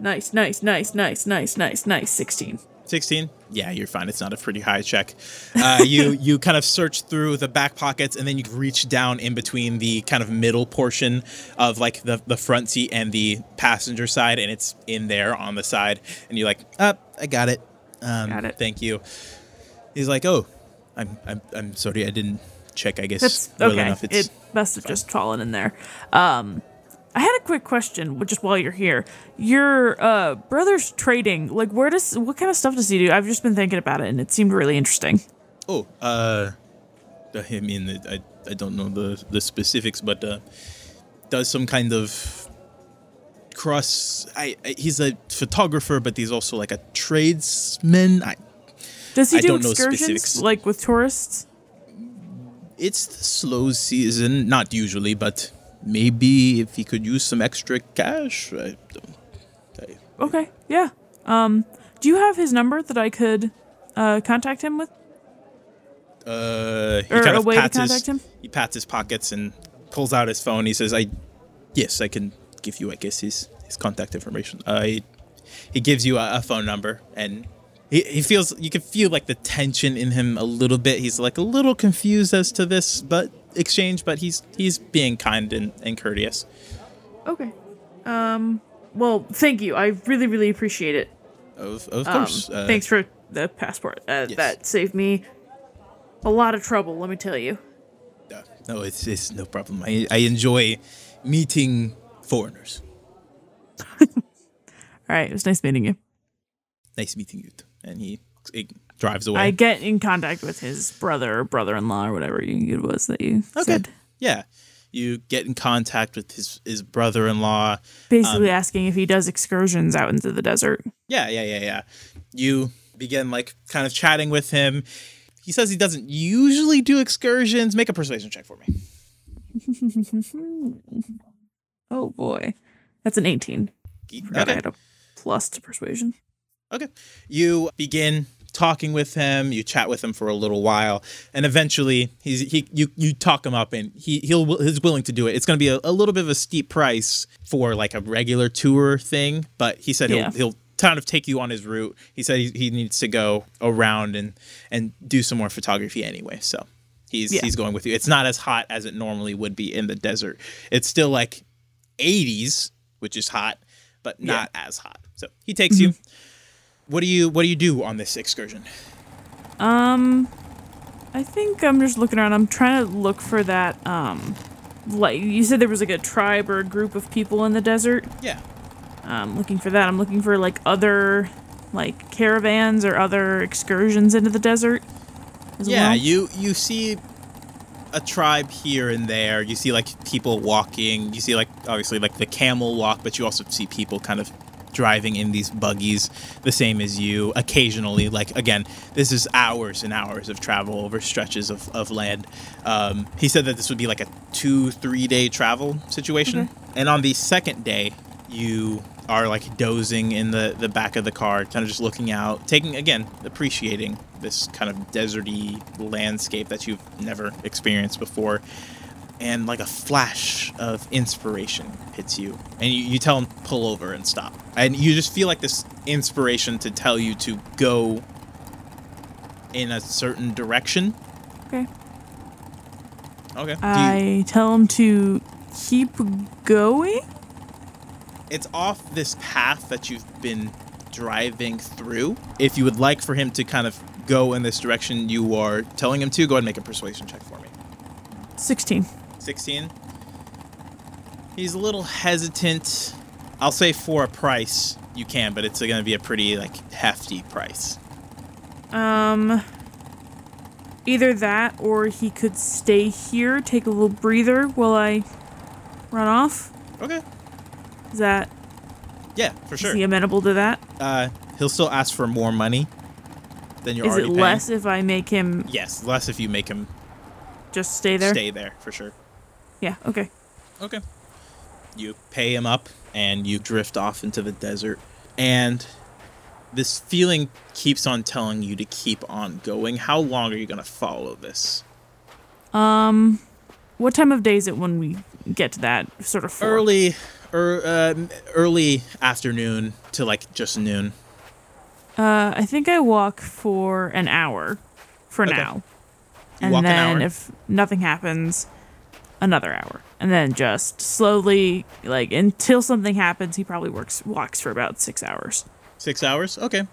Nice, nice, nice, nice, nice, nice, nice. 16. 16 yeah you're fine. It's not a pretty high check. Uh, you you kind of search through the back pockets and then you reach down in between the kind of middle portion of like the, the front seat and the passenger side and it's in there on the side and you're like up i got it. Um, Got it. thank you. He's like oh i'm i'm, I'm sorry. I didn't check i guess That's well okay. enough. It's It must have just fallen in there. Um, I had a quick question, just while you're here. Your uh, brother's trading. Like, where does what kind of stuff does he do? I've just been thinking about it, and it seemed really interesting. Oh, uh, I mean, I, I don't know the, the specifics, but uh, does some kind of cross. I, I he's a photographer, but he's also like a tradesman. I, Does he I do know excursions specifics. like with tourists? it's the slow season, not usually, but maybe if he could use some extra cash. I don't. I, Okay, yeah. Um, do you have his number that I could uh, contact him with? Uh, he Or kind a of way to pats his, him? He pats his pockets and pulls out his phone. He says, "I, yes, I can give you, I guess, his his contact information." Uh, he, he gives you a, a phone number, and he, he feels you can feel like the tension in him a little bit. He's like a little confused as to this, but exchange, but he's he's being kind and, and courteous. Okay. Um. Well, thank you. I really, really appreciate it. Of of Um, course. uh, thanks for the passport. Uh, yes. That saved me a lot of trouble. Let me tell you. uh, no, it's it's no problem. I I enjoy meeting foreigners. All right. It was nice meeting you. Nice meeting you. too. And he, he drives away. I get in contact with his brother or brother-in-law or whatever it was that you said. Yeah. You get in contact with his, his brother in law. Basically Um, asking if he does excursions out into the desert. Yeah, yeah, yeah, yeah. You begin like kind of chatting with him. He says he doesn't usually do excursions. Make a persuasion check for me. Oh boy, that's an 18. Forgot I had a plus to persuasion. Okay. You begin talking with him, you chat with him for a little while, and eventually he's he you you talk him up and he he'll he's willing to do it. It's going to be a, a little bit of a steep price for like a regular tour thing, but he said he'll Yeah. he'll kind of take you on his route. He said he, he needs to go around and and do some more photography anyway. So he's Yeah. he's going with you. It's not as hot as it normally would be in the desert. It's still like 80s, which is hot, but not as hot. So he takes you. Mm-hmm. What do you what do you do on this excursion? Um, I think I'm just looking around. I'm trying to look for that. Um, like you said, there was like a tribe or a group of people in the desert. Yeah. Um, looking for that. I'm looking for like other, like caravans or other excursions into the desert. As Yeah, well. you you see a tribe here and there. You see like people walking. You see like obviously like the camel walk, but you also see people kind of driving in these buggies the same as you occasionally. Like again this is hours and hours of travel over stretches of, of land. Um, he said that this would be like a two three day travel situation. Okay. and on the second day you are like dozing in the the back of the car kind of just looking out taking again appreciating this kind of deserty landscape that you've never experienced before and like a flash of inspiration hits you and you, you tell him pull over and stop and you just feel like this inspiration to tell you to go in a certain direction Okay. okay Do you- I tell him to keep going. it's off this path that you've been driving through if you would like for him to kind of go in this direction you are telling him to go ahead and make a persuasion check for me 16. 16 he's a little hesitant i'll say for a price you can but it's going to be a pretty like hefty price Um, either that or he could stay here, take a little breather while I run off. okay Is that yeah for is sure he amenable to that? uh, he'll still ask for more money than you're Is it already paying. less if I make him yes less if you make him just stay there? stay there for sure Yeah. Okay. Okay. You pay him up and you drift off into the desert. And this feeling keeps on telling you to keep on going. How long are you going to follow this? Um, what time of day is it when we get to that sort of fork? Early er, uh, early afternoon to like just noon. Uh, I think I walk for an hour, for Okay. now, You and walk an then hour? if nothing happens, another hour, and then just slowly, like until something happens, he probably works walks for about six hours. 6 hours? Okay.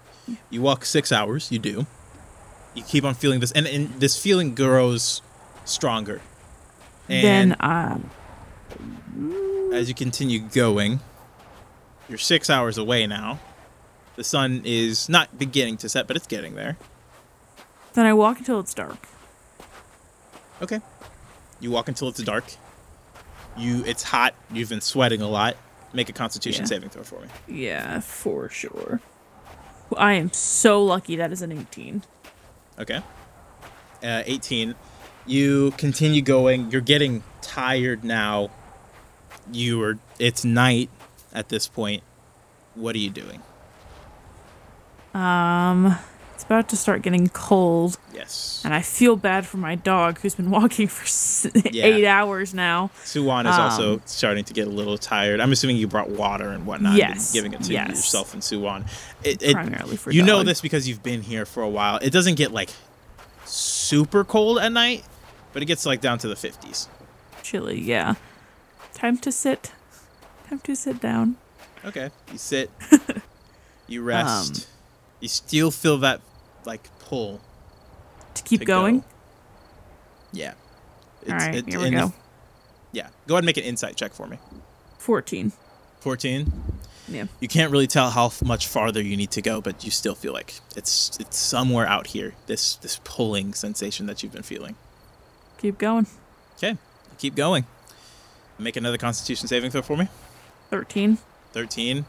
You walk 6 hours, you do. You keep on feeling this and, and this feeling grows stronger. And then, um, as you continue going, you're six hours away now. The sun is not beginning to set, but it's getting there. then I walk until it's dark. Okay. You walk until it's dark. You it's hot. You've been sweating a lot. Make a constitution Yeah. saving throw for me. Yeah, for sure. I am so lucky that is an 18. Okay. Uh, 18. You continue going. You're getting tired now. You are it's night at this point. What are you doing? Um, it's about to start getting cold, Yes. and I feel bad for my dog who's been walking for s- Yeah. eight hours now. Suwan is also Um, starting to get a little tired. I'm assuming you brought water and whatnot. Yes, and giving it to yes. yourself and Suwan. It, it, Primarily for you know this because you've been here for a while. It doesn't get like super cold at night, but it gets like down to the 50s. Chilly, yeah. Time to sit. Time to sit down. Okay. You sit. you rest. Um, you still feel that like pull. To keep to go. going. Yeah. All right, it- here we go. if- yeah. Go ahead and make an insight check for me. 14. 14. Yeah. You can't really tell how much farther you need to go, but you still feel like it's it's somewhere out here. This this pulling sensation that you've been feeling. Keep going. Okay, keep going. Make another Constitution saving throw for me. 13. Thirteen.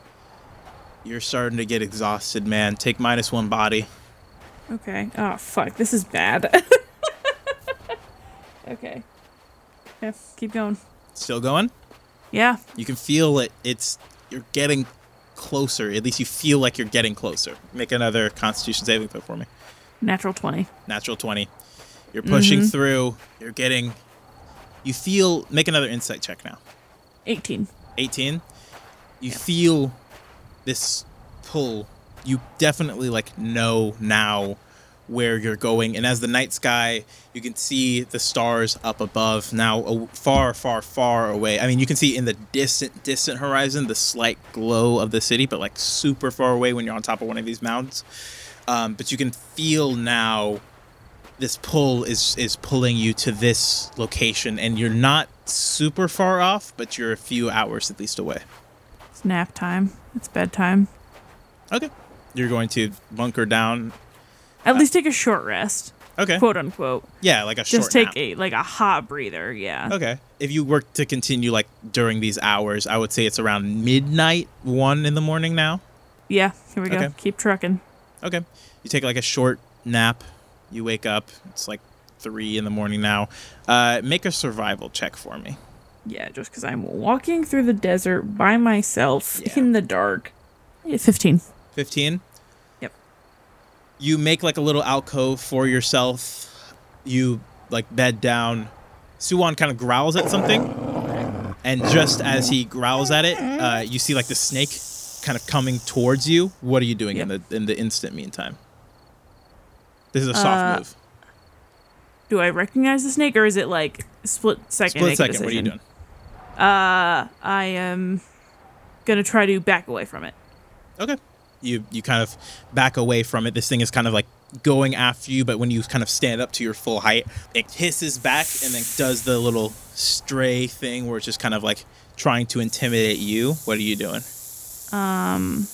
You're starting to get exhausted, man. Take minus one body. Okay. Oh, fuck. This is bad. okay. Yeah, keep going. Still going. Yeah. You can feel it. It's you're getting closer. At least you feel like you're getting closer. Make another Constitution saving throw for me. Natural 20. natural 20 you're pushing Mm-hmm. through you're getting you feel make another insight check now 18. 18 you feel this pull you definitely like know now where you're going. And as the night sky you can see the stars up above now far far far away. I mean you can see in the distant distant horizon the slight glow of the city but like super far away when you're on top of one of these mountains. Um, but you can feel now this pull is is pulling you to this location. And you're not super far off but you're a few hours at least away nap time. It's bedtime. okay you're going to bunker down At least take a short rest. Okay. quote unquote. Yeah, like a short Just take nap. a like a hot breather. Yeah. Okay. If you were to continue like during these hours, I would say it's around midnight, one in the morning now. Yeah. Here we go. Okay. Keep trucking. Okay. You take like a short nap. You wake up. It's like three in the morning now. Uh, make a survival check for me. Yeah, just because I'm walking through the desert by myself Yeah. in the dark. Yeah, Fifteen. 15. Yep. You make like a little alcove for yourself. You like bed down. Suwon kind of growls at something. And just as he growls at it, uh, you see like the snake kind of coming towards you. What are you doing in the in the instant meantime? This is a soft Uh, move. Do I recognize the snake, or is it like split second? Split make a second. What are you doing? Uh, I am gonna try to back away from it. Okay. You you kind of back away from it. This thing is kind of like going after you, but when you kind of stand up to your full height, it hisses back and then does the little stray thing where it's just kind of like trying to intimidate you. What are you doing? Um,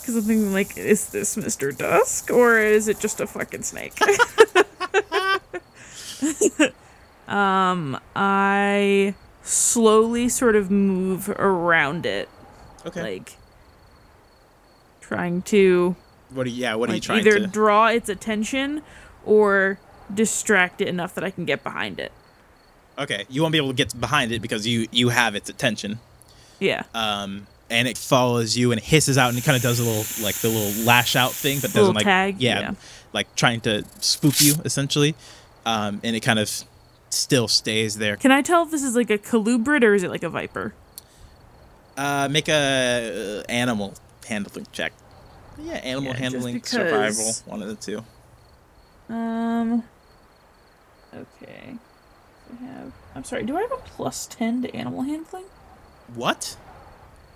because I'm thinking like, is this Mr. Dusk or is it just a fucking snake? um, I slowly sort of move around it, Okay. like trying to what are you, yeah, what are you like trying either to draw its attention or distract it enough that I can get behind it. Okay, you won't be able to get behind it because you you have its attention. Yeah. Um and it follows you and it hisses out and it kind of does a little like the little lash out thing but doesn't like tag, yeah, yeah. like trying to spook you essentially. Um and it kind of still stays there. Can I tell if this is like a colubrid or is it like a viper? Uh, make a uh, animal handling check. Yeah, animal Yeah, handling, because- survival, one of the two. Um. Okay. I have. I'm sorry. Do I have a plus ten to animal handling? What?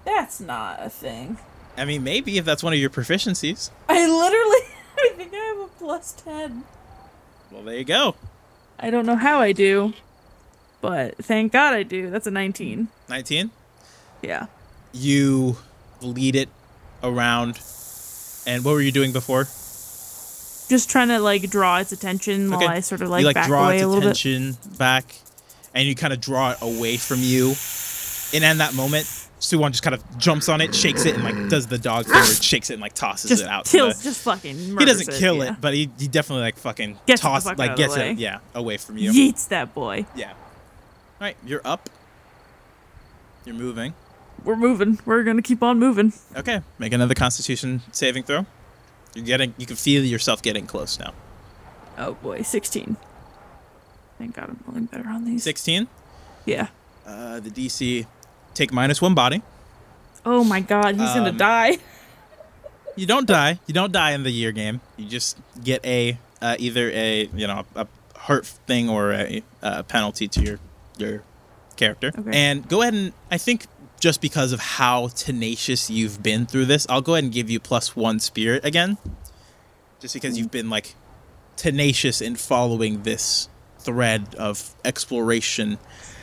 That's not a thing. I mean, maybe if that's one of your proficiencies. I literally. I think I have a plus ten. Well, there you go. I don't know how I do, but thank God I do. That's a nineteen. Nineteen. Yeah. You lead it around, and what were you doing before? Just trying to like draw its attention Okay. while I sort of like, you like back draw away its a little bit. attention back, and you kind of draw it away from you. And in that moment, Suwon just kind of jumps on it, shakes it, and like does the dog thing, it shakes it and like tosses Just it out. to kills. the- just fucking. he doesn't kill yeah. it, but he, he definitely like fucking Gets it toss fuck like out of the gets it yeah away from you. Yeets that boy. Yeah. All right, you're up. You're moving. We're moving. We're gonna keep on moving. Okay, make another Constitution saving throw. You're getting. You can feel yourself getting close now. Oh boy, sixteen. Thank God I'm rolling better on these. Sixteen. Yeah. Uh, the DC take minus one body. Oh my God, he's gonna Um, die. You don't die. You don't die in the year game. You just get a uh, either a you know a hurt thing or a, uh penalty to your your character. Okay. And go ahead and I think just because of how tenacious you've been through this, I'll go ahead and give you plus one spirit again, just because you've been like tenacious in following this thread of exploration.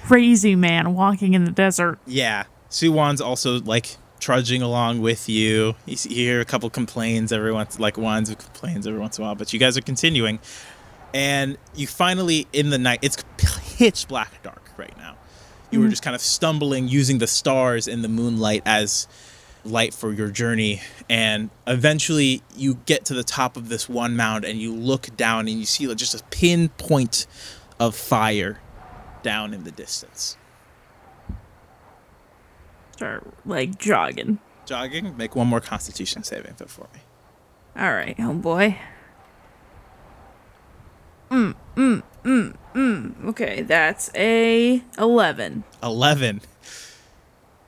Crazy man walking in the desert. Yeah, Suwan's also like trudging along with you. You, see, you hear a couple complaints every once, like whines of complaints every once in a while, but you guys are continuing, and you finally in the night. It's pitch black dark right now. You were mm-hmm. just kind of stumbling, using the stars and the moonlight as light for your journey, and eventually you get to the top of this one mound, and you look down and you see like, just a pinpoint of fire down in the distance. Start like jogging. jogging. Make one more Constitution saving throw for me. All right, homeboy. boy. Mm, mm, mm, mm. Okay, that's a eleven. Eleven.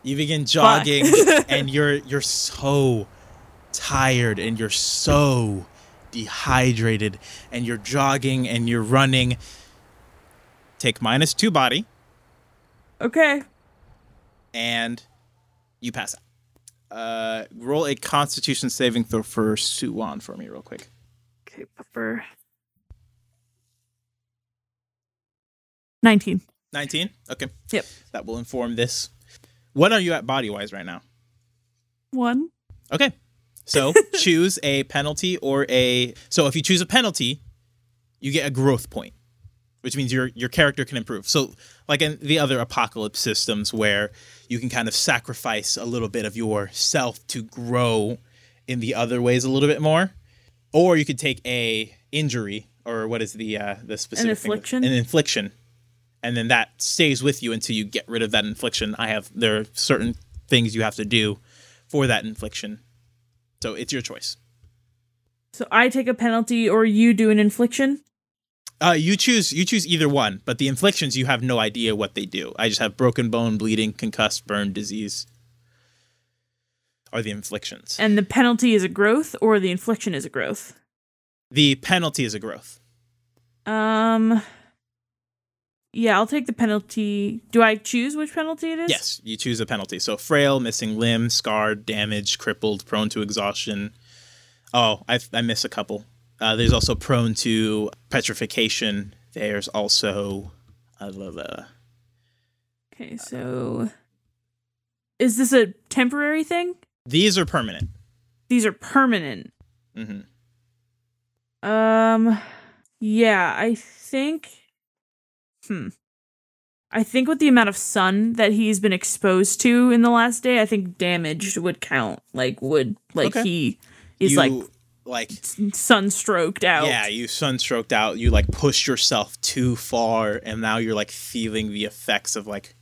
You begin jogging, and you're you're so tired, and you're so dehydrated, and you're jogging and you're running. Take minus two body, Okay. and you pass out. Uh, roll a Constitution saving throw for Suwon for me, real quick. Okay, pupper. Nineteen. 19? Okay. Yep. That will inform this. What are you at body wise right now? One. Okay. So choose a penalty or a. So if you choose a penalty, you get a growth point, which means your your character can improve. So like in the other apocalypse systems where you can kind of sacrifice a little bit of yourself to grow in the other ways a little bit more, or you could take a injury or what is the uh, the specific thing? infliction? an infliction, and then that stays with you until you get rid of that infliction. I have there are certain things you have to do for that infliction, so it's your choice. So I take a penalty or you do an infliction? Uh, you choose you choose either one, but the inflictions you have no idea what they do. I just have broken bone, bleeding, concussed, burn, disease. Are the inflictions? And the penalty is a growth or the infliction is a growth? The penalty is a growth. Um Yeah, I'll take the penalty. Do I choose which penalty it is? Yes, you choose a penalty. So frail, missing limb, scarred, damaged, crippled, prone to exhaustion. Oh, I, I miss a couple. Uh, there's also prone to petrification. There's also I love uh, Okay, so is this a temporary thing? these are permanent. These are permanent. hmm Um yeah, I think hmm. I think with the amount of sun that he's been exposed to in the last day, I think damaged would count. Like would like Okay. he is you, like like sunstroked out. Yeah, you sunstroked out. You like pushed yourself too far, and now you're like feeling the effects of like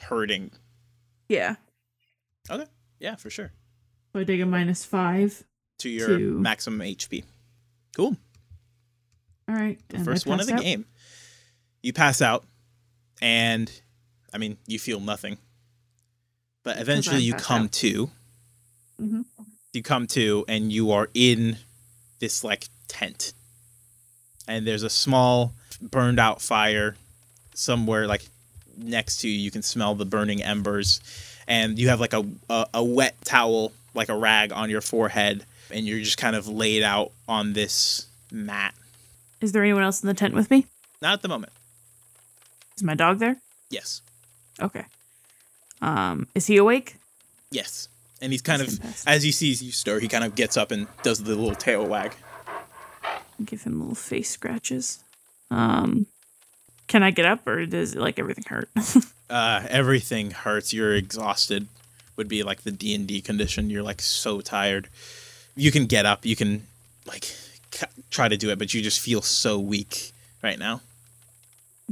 hurting. Yeah. Okay, yeah, for sure. So I take a minus five. To your Two. maximum HP. Cool. All right. The and first one of the out. game. You pass out, and I mean, you feel nothing. But eventually, you come out. to. Mhm. You come to, and you are in this like tent, and there's a small burned out fire somewhere like next to you. You can smell the burning embers, and you have like a a, a wet towel, like a rag, on your forehead, and you're just kind of laid out on this mat. Is there anyone else in the tent with me? Not at the moment. Is my dog there? Yes. Okay. Um, is he awake? Yes. And he's kind of, as he sees you stir, he kind of gets up and does the little tail wag. Give him little face scratches. Um, can I get up or does like everything hurt? Uh, everything hurts. You're exhausted. Would be like the D and D condition. You're like so tired. You can get up. You can like c- try to do it, but you just feel so weak right now.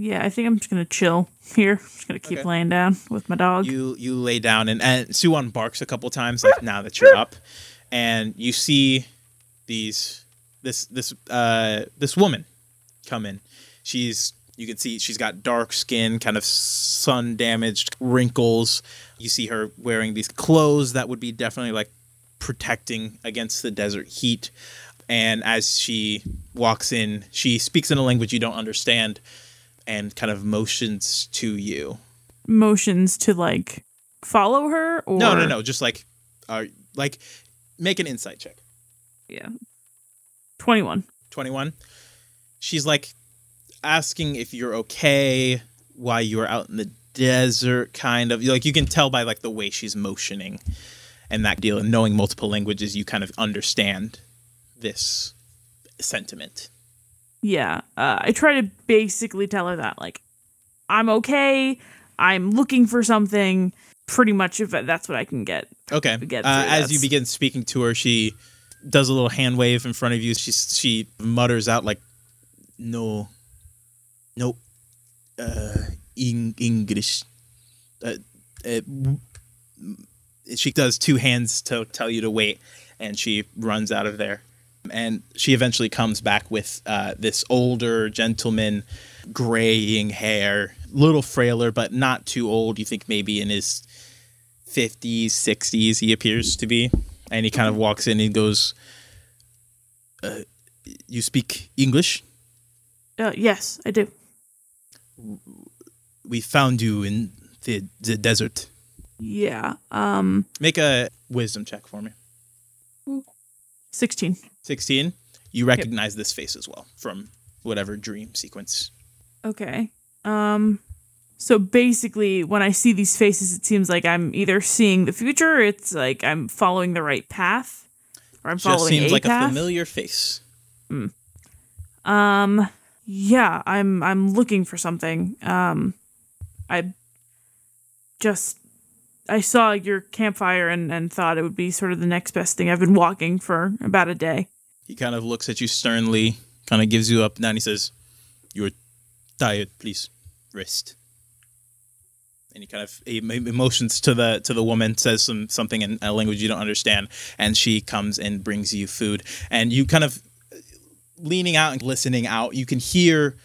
Yeah, I think I'm just gonna chill here. I'm just gonna keep Okay. laying down with my dog. You you lay down and and Suwon barks a couple times like now that you're up, and you see these this this uh this woman come in. She's you can see she's got dark skin, kind of sun damaged, wrinkles. You see her wearing these clothes that would be definitely like protecting against the desert heat. And as she walks in, she speaks in a language you don't understand and kind of motions to you. Motions to like follow her or No, no, no. Just like, uh, like, make an insight check. Yeah. Twenty one. Twenty-one. She's like asking if you're okay, why you are out in the desert, kind of. Like you can tell by like the way she's motioning and that deal, and knowing multiple languages, you kind of understand this sentiment. Yeah. Uh, I try to basically tell her that like I'm okay. I'm looking for something. Pretty much, if that's what I can get. Okay. Get Uh, as you begin speaking to her, she does a little hand wave in front of you. She she mutters out like, "No, no, uh, in English." Uh, uh, she does two hands to tell you to wait, and she runs out of there. And she eventually comes back with uh, this older gentleman, graying hair, little frailer, but not too old. You think maybe in his 50s, 60s, he appears to be. And he kind of walks in and goes, uh, You speak English? Uh, yes, I do. We found you in the, the desert. Yeah. Um, Make a wisdom check for me. Sixteen. 16. You recognize this face as well from whatever dream sequence. Okay. Um so basically when I see these faces it seems like I'm either seeing the future or it's like I'm following the right path or I'm following a Just following seems a like path. a familiar face. um Yeah, I'm I'm looking for something. Um I just I saw your campfire and, and thought it would be sort of the next best thing. I've been walking for about a day. He kind of looks at you sternly, kind of gives you up, and he says, "You're tired. Please rest." And he kind of he motions to the to the woman, says some something in a language you don't understand, and she comes and brings you food. And you kind of leaning out and listening out, you can hear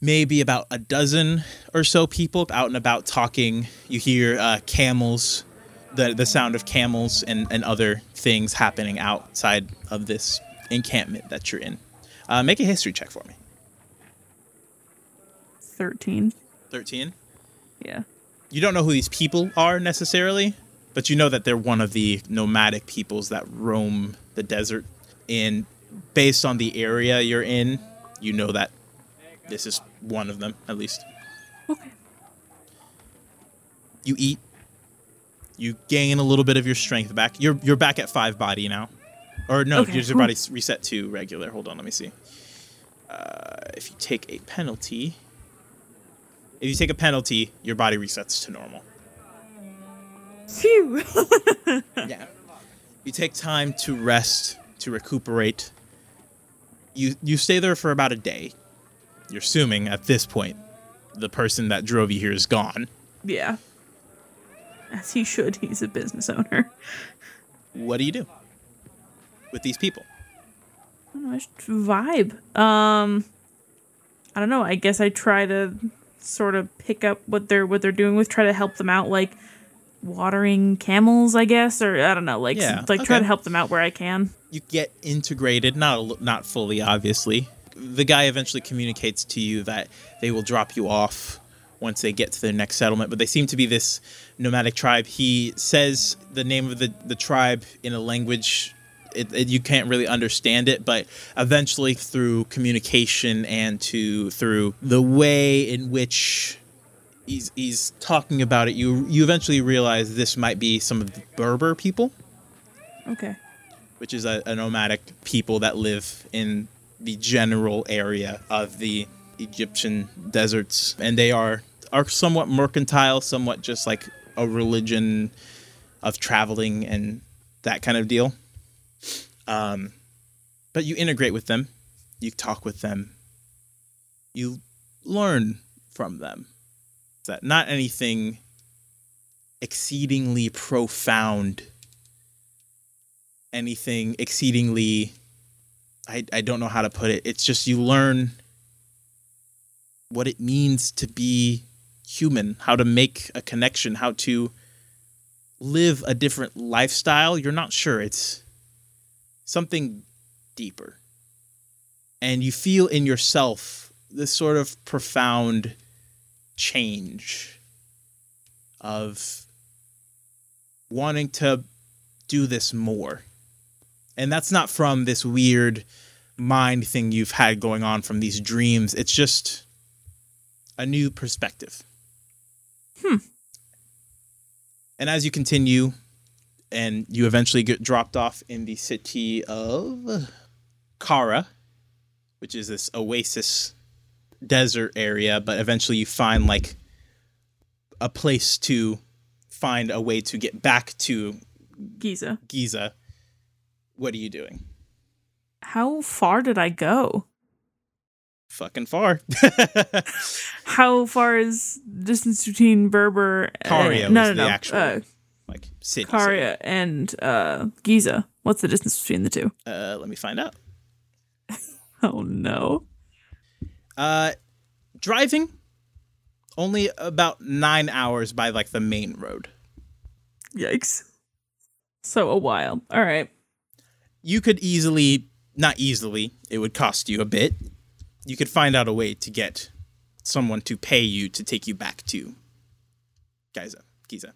maybe about a dozen or so people out and about talking. You hear uh, camels, the the sound of camels and, and other things happening outside of this encampment that you're in. Uh, make a history check for me. Thirteen. Thirteen. Yeah. You don't know who these people are necessarily, but you know that they're one of the nomadic peoples that roam the desert. And based on the area you're in, you know that this is one of them at least. Okay. You eat. You gain a little bit of your strength back. You're you're back at five body now, or no, Okay, your cool. body reset to regular. Hold on, let me see. Uh, if you take a penalty, if you take a penalty, your body resets to normal. Phew. yeah. You take time to rest, to recuperate. You you stay there for about a day. You're assuming at this point the person that drove you here is gone. yeah. As he should. He's a business owner. What do you do with these people? I don't know, I just vibe. Um, I don't know. I guess I try to sort of pick up what they're what they're doing with, try to help them out, like watering camels, I guess, or I don't know, like Yeah, like try to help them out where I can. you get integrated not not fully obviously the guy eventually communicates to you that they will drop you off once they get to their next settlement but they seem to be this nomadic tribe he says the name of the, the tribe in a language it, it- you can't really understand it but eventually through communication and to through the way in which he's, he's talking about it you you eventually realize this might be some of the berber people Okay. which is a, a nomadic people that live in the general area of the Egyptian deserts, and they are are somewhat mercantile, somewhat just like a religion of traveling and that kind of deal. Um, but you integrate with them, you talk with them, you learn from them. That not anything exceedingly profound anything exceedingly I, I don't know how to put it. It's just you learn what it means to be human how to make a connection how to live a different lifestyle. You're not sure. It's something deeper. And you feel in yourself this sort of profound change of wanting to do this more. And that's not from this weird mind thing you've had going on from these dreams. It's just a new perspective. Hmm. And as you continue, and you eventually get dropped off in the city of Kara, which is this oasis desert area, but eventually you find like a place to find a way to get back to Giza. Giza. What are you doing? How far did I go? Fucking far. How far is the distance between Berber and, no, no, the no, actual uh, like city. Karia and uh, Giza? What's the distance between the two? Uh, let me find out. Oh no. Uh, driving only about nine hours by like the main road. Yikes. So a while. All right. You could easily, not easily, it would cost you a bit. You could find out a way to get someone to pay you to take you back to Giza. Giza.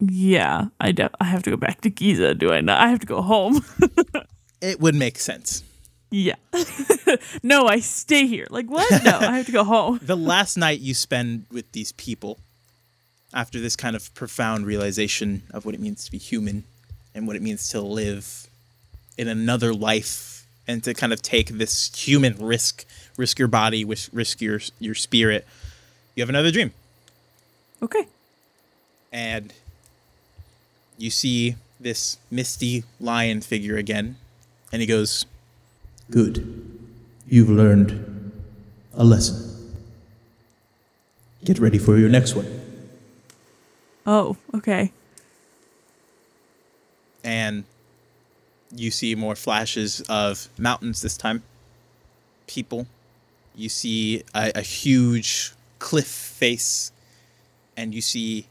Yeah, I, de- I have to go back to Giza, do I not? I have to go home. It would make sense. yeah. no, I stay here. Like, what? No, I have to go home. the last night you spend with these people after this kind of profound realization of what it means to be human and what it means to live in another life and to kind of take this human risk, risk your body, risk, your your spirit. You have another dream, Okay. and you see this misty lion figure again, and he goes, Good. You've learned a lesson. Get ready for your next one. Oh, okay. and you see more flashes of mountains this time. People. You see a, a huge cliff face, and you see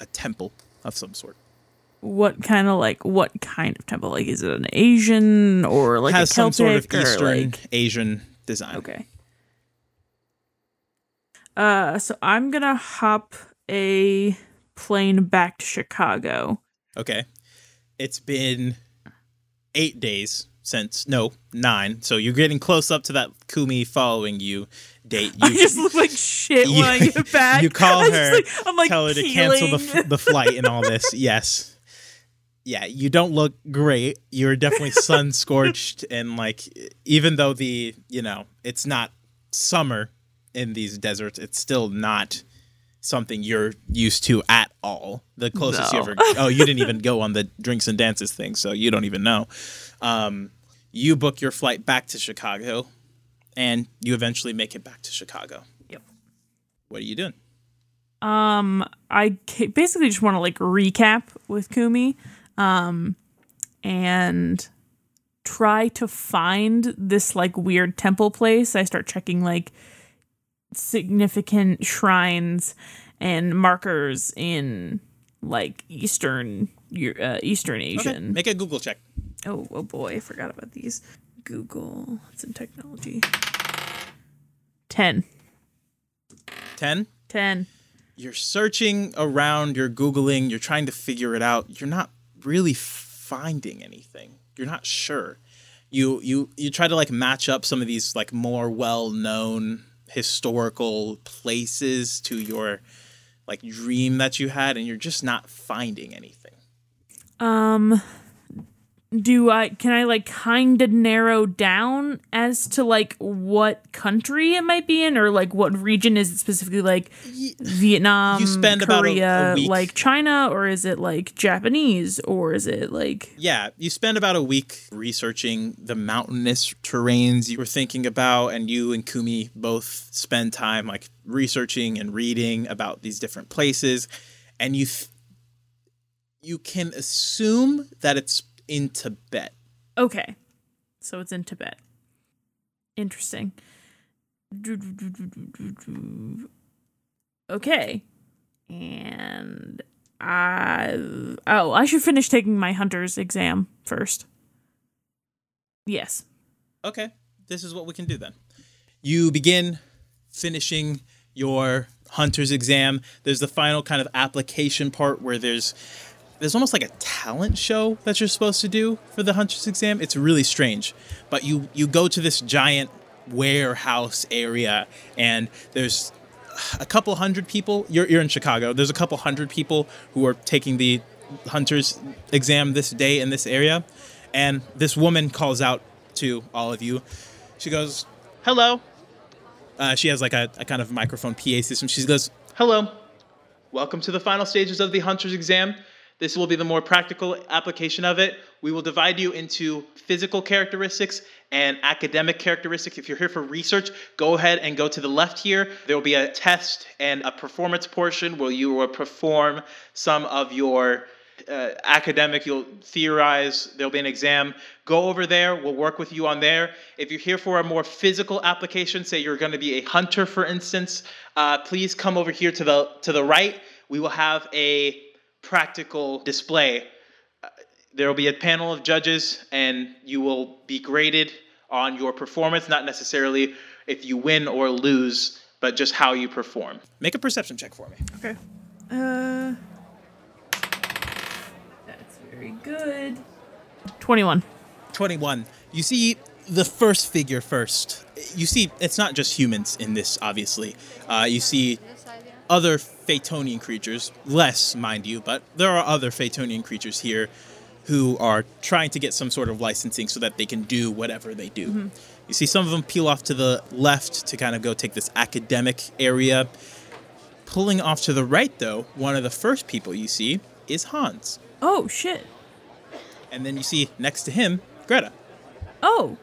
a temple of some sort. What kind of like what kind of temple? Like, is it an Asian or like Has a some sort of Eastern like? Asian design. Okay. Uh, so I'm gonna hop a plane back to Chicago. Okay. It's been eight days since no nine, so you're getting close up to that Kumi following you date. You, I just look like shit when I You- get back. you call her, like- I'm like tell her to cancel the, f- the flight and all this. Yes. Yeah, you don't look great. You're definitely sun scorched and like even though the, you know, it's not summer in these deserts, it's still not something you're used to at all. The closest you ever Oh, you didn't even go on the drinks and dances thing, so you don't even know. Um you book your flight back to Chicago and you eventually make it back to Chicago. Yep. What are you doing? Um, I basically just want to like recap with Kumi, um, and try to find this like weird temple place. I start checking like significant shrines and markers in like Eastern Eu- uh, Eastern Okay, Asian. Make a Google check. Oh, oh boy, I forgot about these. Google, it's in technology. 10. 10. 10. You're searching around, you're Googling, you're trying to figure it out. You're not really finding anything. You're not sure. You you you try to like match up some of these like more well-known historical places to your like dream that you had and you're just not finding anything. Um do I can I like kind of narrow down as to like what country it might be in or like what region? Is it specifically like Vietnam, You spend about a- a Korea, week- like China or is it like Japanese or is it like Yeah, you spend about a week researching the mountainous terrains you were thinking about, and you and Kumi both spend time like researching and reading about these different places, and you th- you can assume that it's in Tibet. Okay. So it's in Tibet. Interesting. Okay. And I oh, I should finish taking my hunter's exam first. Yes. Okay, this is what we can do then. You begin finishing your hunter's exam. There's the final kind of application part where there's there's almost like a talent show that you're supposed to do for the hunter's exam. It's really strange. But you you go to this giant warehouse area and there's a couple hundred people. You're you're in Chicago. There's a couple hundred people who are taking the hunter's exam this day in this area. And this woman calls out to all of you. She goes, "Hello." Uh, she has like a, a kind of microphone PA system. She goes, "Hello, welcome to the final stages of the hunter's exam. This will be the more practical application of it. We will divide you into physical characteristics and academic characteristics. If you're here for research, go ahead and go to the left here. There will be a test and a performance portion where you will perform some of your uh, academic, you'll theorize, there'll be an exam. Go over there, we'll work with you on there. If you're here for a more physical application, say you're going to be a hunter, for instance, uh, please come over here to the to the right. We will have a practical display. Uh, there will be a panel of judges, and you will be graded on your performance, not necessarily if you win or lose, but just how you perform. Make a perception check for me. Okay. Uh That's very good. 21. 21. You see the first figure first. You see, it's not just humans in this, obviously. Uh, you see other Phaetonian creatures, less, mind you, but there are other Phaetonian creatures here. who are trying to get some sort of licensing so that they can do whatever they do. Mm-hmm. You see some of them peel off to the left to kind of go take this academic area. Pulling off to the right, though, one of the first people you see is Hans. Oh shit. And then you see next to him, Greta. Oh.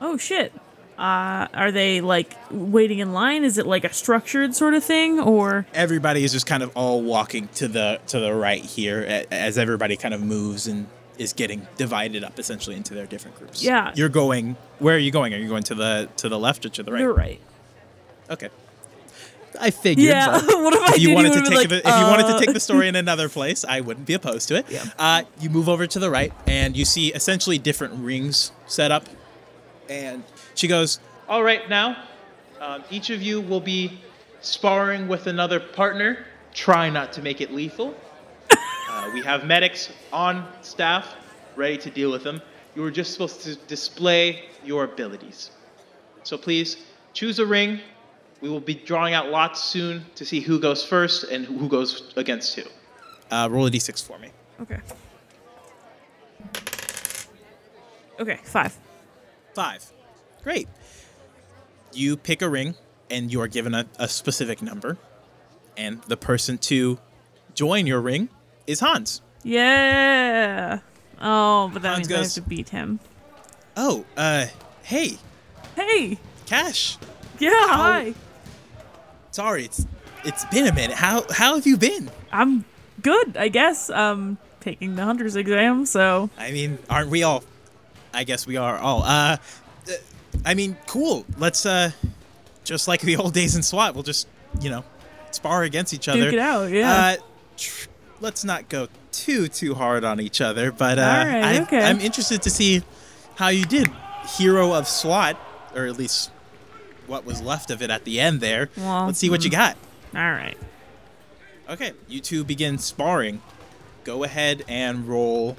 Oh shit. Uh, are they like waiting in line? Is it like a structured sort of thing, or Everybody is just kind of all walking to the to the right here as everybody kind of moves and is getting divided up essentially into their different groups. Yeah. You're going where are you going? Are you going to the to the left or to the right? you're right? Okay. I figured. Yeah. what if I if you wanted to take been the, if you wanted to uh, take the story in another place, I wouldn't be opposed to it. Yeah. Uh, you move over to the right, and you see essentially different rings set up. And she goes, "All right, now, um, each of you will be sparring with another partner. Try not to make it lethal. uh, we have medics on staff, ready to deal with them. You were just supposed to display your abilities. So please choose a ring. We will be drawing out lots soon to see who goes first and who goes against who. Uh, roll a d6 for me. Okay. Okay, five. Five. Great. You pick a ring, and you are given a, a specific number. And the person to join your ring is Hans. Yeah. Oh, but that Hans means I have goes- to beat him. Oh, uh, hey, Hey. Cash. Yeah. Hi. Sorry, it's it's been a minute. How how have you been? I'm good, I guess. Um, taking the hunter's exam, so I mean, aren't we all? I guess we are all. Uh, I mean, cool. Let's uh, just like the old days in SWAT, we'll just you know spar against each other. duke it out. Yeah. Uh, tr- let's not go too too hard on each other, but uh, right, I, okay. I'm interested to see how you did, hero of SWAT, or at least what was left of it at the end there. Well, let's see what you got. All right. Okay, you two begin sparring. Go ahead and roll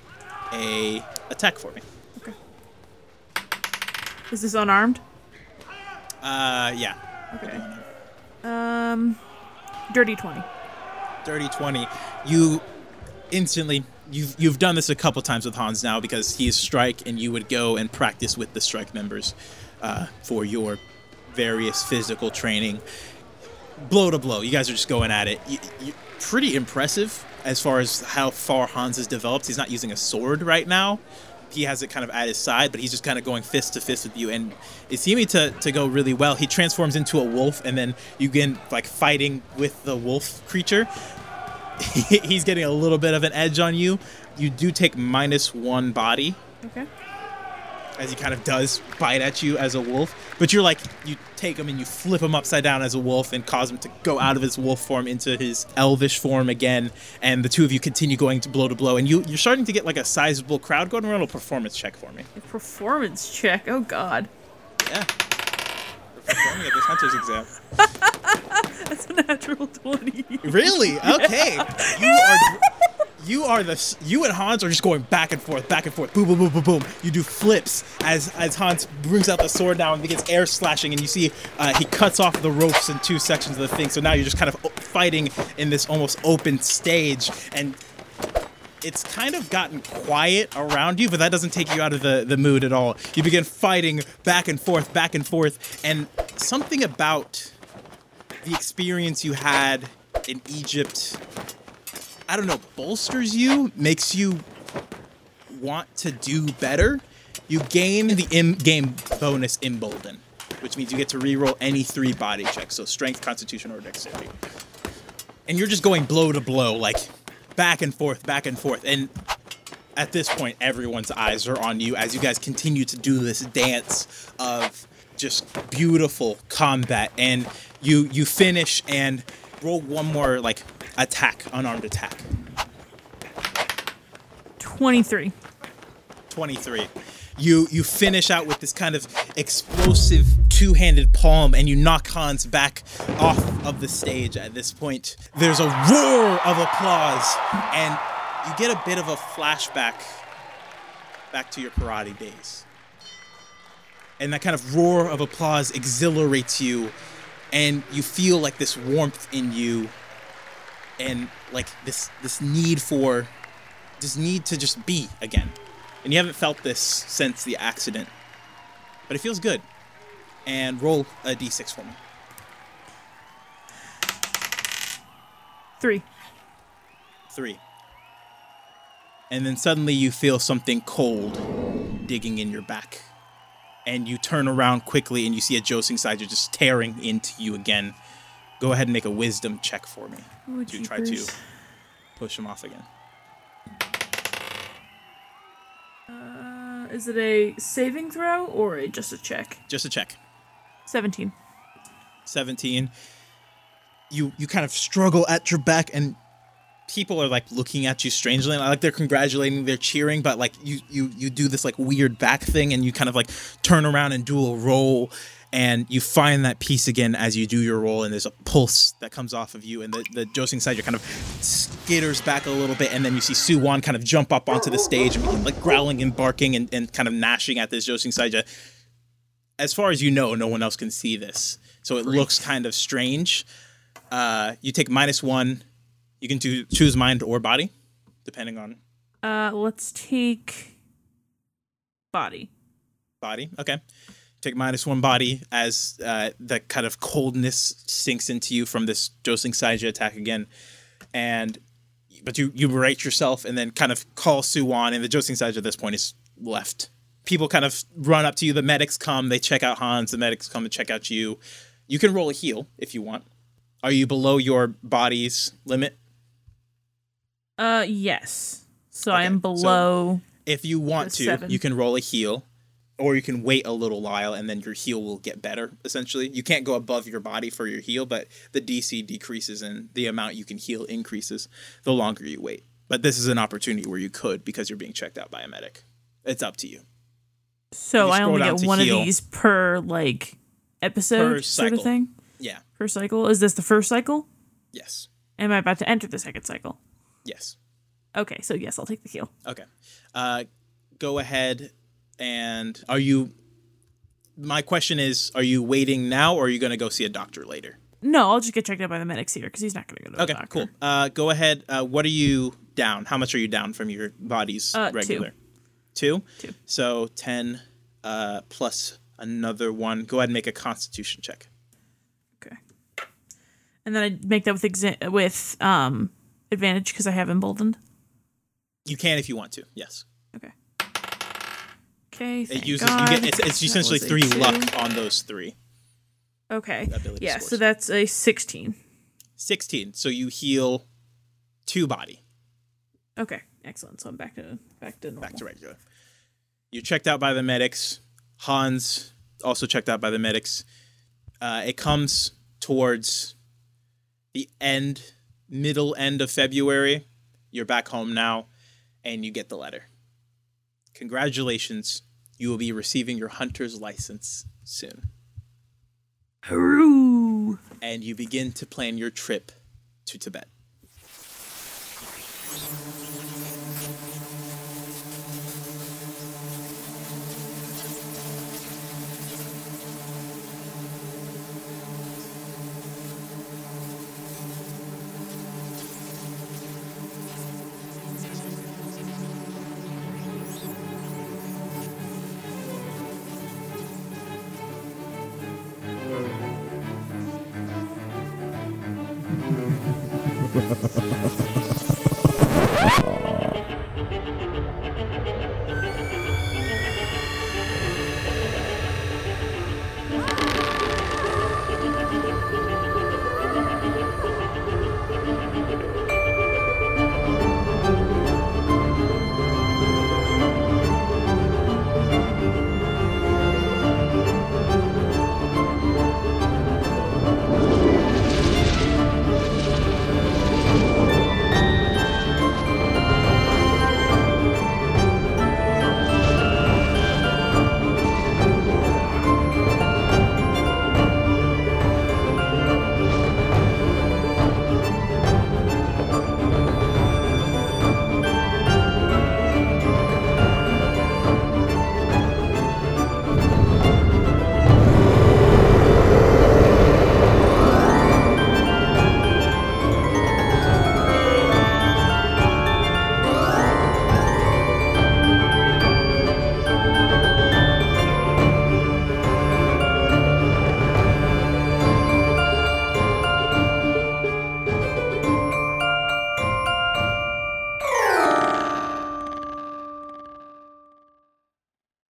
a attack for me. Is this unarmed? Uh, yeah. Okay. Um, dirty twenty. Dirty 20. You instantly you've you've done this a couple times with Hans now because he is strike and you would go and practice with the strike members uh, for your various physical training. Blow to blow, you guys are just going at it. You, you, pretty impressive as far as how far Hans has developed. He's not using a sword right now. He has it kind of at his side, but he's just kind of going fist to fist with you, and it's seeming to, to go really well. He transforms into a wolf, and then you begin like fighting with the wolf creature, he's getting a little bit of an edge on you. You do take minus one body Okay. As he kind of does bite at you as a wolf, but you're like you take him and you flip him upside down as a wolf and cause him to go out of his wolf form into his elvish form again, and the two of you continue going to blow to blow, and you you're starting to get like a sizable crowd. Go ahead and roll a performance check for me. A performance check. Oh God. Yeah. For performing at this hunter's exam. That's a natural twenty. Really? Okay. You are you are the you and Hans are just going back and forth, back and forth, boom, boom, boom, boom, boom. You do flips as as Hans brings out the sword now and begins air slashing, and you see uh, he cuts off the ropes in two sections of the thing. So now you're just kind of fighting in this almost open stage, and it's kind of gotten quiet around you, but that doesn't take you out of the, the mood at all. You begin fighting back and forth, back and forth, and something about the experience you had in Egypt, I don't know, bolsters you, makes you want to do better. You gain the in-game bonus embolden, which means you get to reroll any three body checks, so strength, constitution, or dexterity. And you're just going blow to blow, like back and forth, back and forth. And at this point, everyone's eyes are on you as you guys continue to do this dance of just beautiful combat. And you you finish and roll one more like attack, unarmed attack. Twenty-three. 23. You you finish out with this kind of explosive two-handed palm and you knock Hans back off of the stage at this point. There's a roar of applause and you get a bit of a flashback back to your karate days. And that kind of roar of applause exhilarates you and you feel like this warmth in you and like this this need for this need to just be again. And you haven't felt this since the accident. But it feels good. And roll a d6 for me. Three. Three. And then suddenly you feel something cold digging in your back. And you turn around quickly and you see a Josing Sider just tearing into you again. Go ahead and make a wisdom check for me Ooh, to try to push him off again. Uh, is it a saving throw or a, just a check? Just a check. 17. 17 you you kind of struggle at your back and people are like looking at you strangely like they're congratulating they're cheering but like you you you do this like weird back thing and you kind of like turn around and do a roll and you find that piece again as you do your roll and there's a pulse that comes off of you and the the Josing side kind of skitters back a little bit and then you see Su Wan kind of jump up onto the stage and begin like growling and barking and, and kind of gnashing at this Josing Saija as far as you know, no one else can see this. So it looks kind of strange. Uh, you take minus one. You can do, choose mind or body, depending on Uh, let's take body. body. Okay. Take minus one body as uh, the kind of coldness sinks into you from this Josing Saija attack again. And but you you berate yourself and then kind of call Suwon and the Josing Saija at this point is left. People kind of run up to you. The medics come. They check out Hans. The medics come and check out you. You can roll a heal if you want. Are you below your body's limit? Uh, yes. So I Okay, am so- below. If you want to, seven. you can roll a heal, or you can wait a little while and then your heal will get better. Essentially, you can't go above your body for your heal, but the DC decreases and the amount you can heal increases the longer you wait. But this is an opportunity where you could because you're being checked out by a medic. It's up to you. so you I only get one heal. of these per like episode Per sort of thing. Yeah. Per cycle. Is this the first cycle? Yes. Am I about to enter the second cycle? Yes. Okay, so yes, I'll take the heal. Okay. Uh, go ahead and are you? My question is: Are you waiting now, or are you going to go see a doctor later? No, I'll just get checked out by the medics here because he's not going to go to the Okay, doctor. cool. Uh, go ahead. Uh, what are you down? How much are you down from your body's Uh, two. regular? Two. Two. So ten uh, plus another one. Go ahead and make a Constitution check. Okay. And then I make that with exa- with um advantage because I have emboldened. You can if you want to. Yes. Okay. Okay. It uses. God. You get. It's, it's essentially three two. luck on those three. Okay. ability Yeah. scores. So that's a sixteen. Sixteen. So you heal two body. Okay. Excellent. So I'm back to back to normal. back to regular. You're checked out by the medics. Hans also checked out by the medics. Uh, it comes towards the end, middle end of February. You're back home now, and you get the letter. Congratulations, you will be receiving your hunter's license soon. Hooroo! And you begin to plan your trip to Tibet.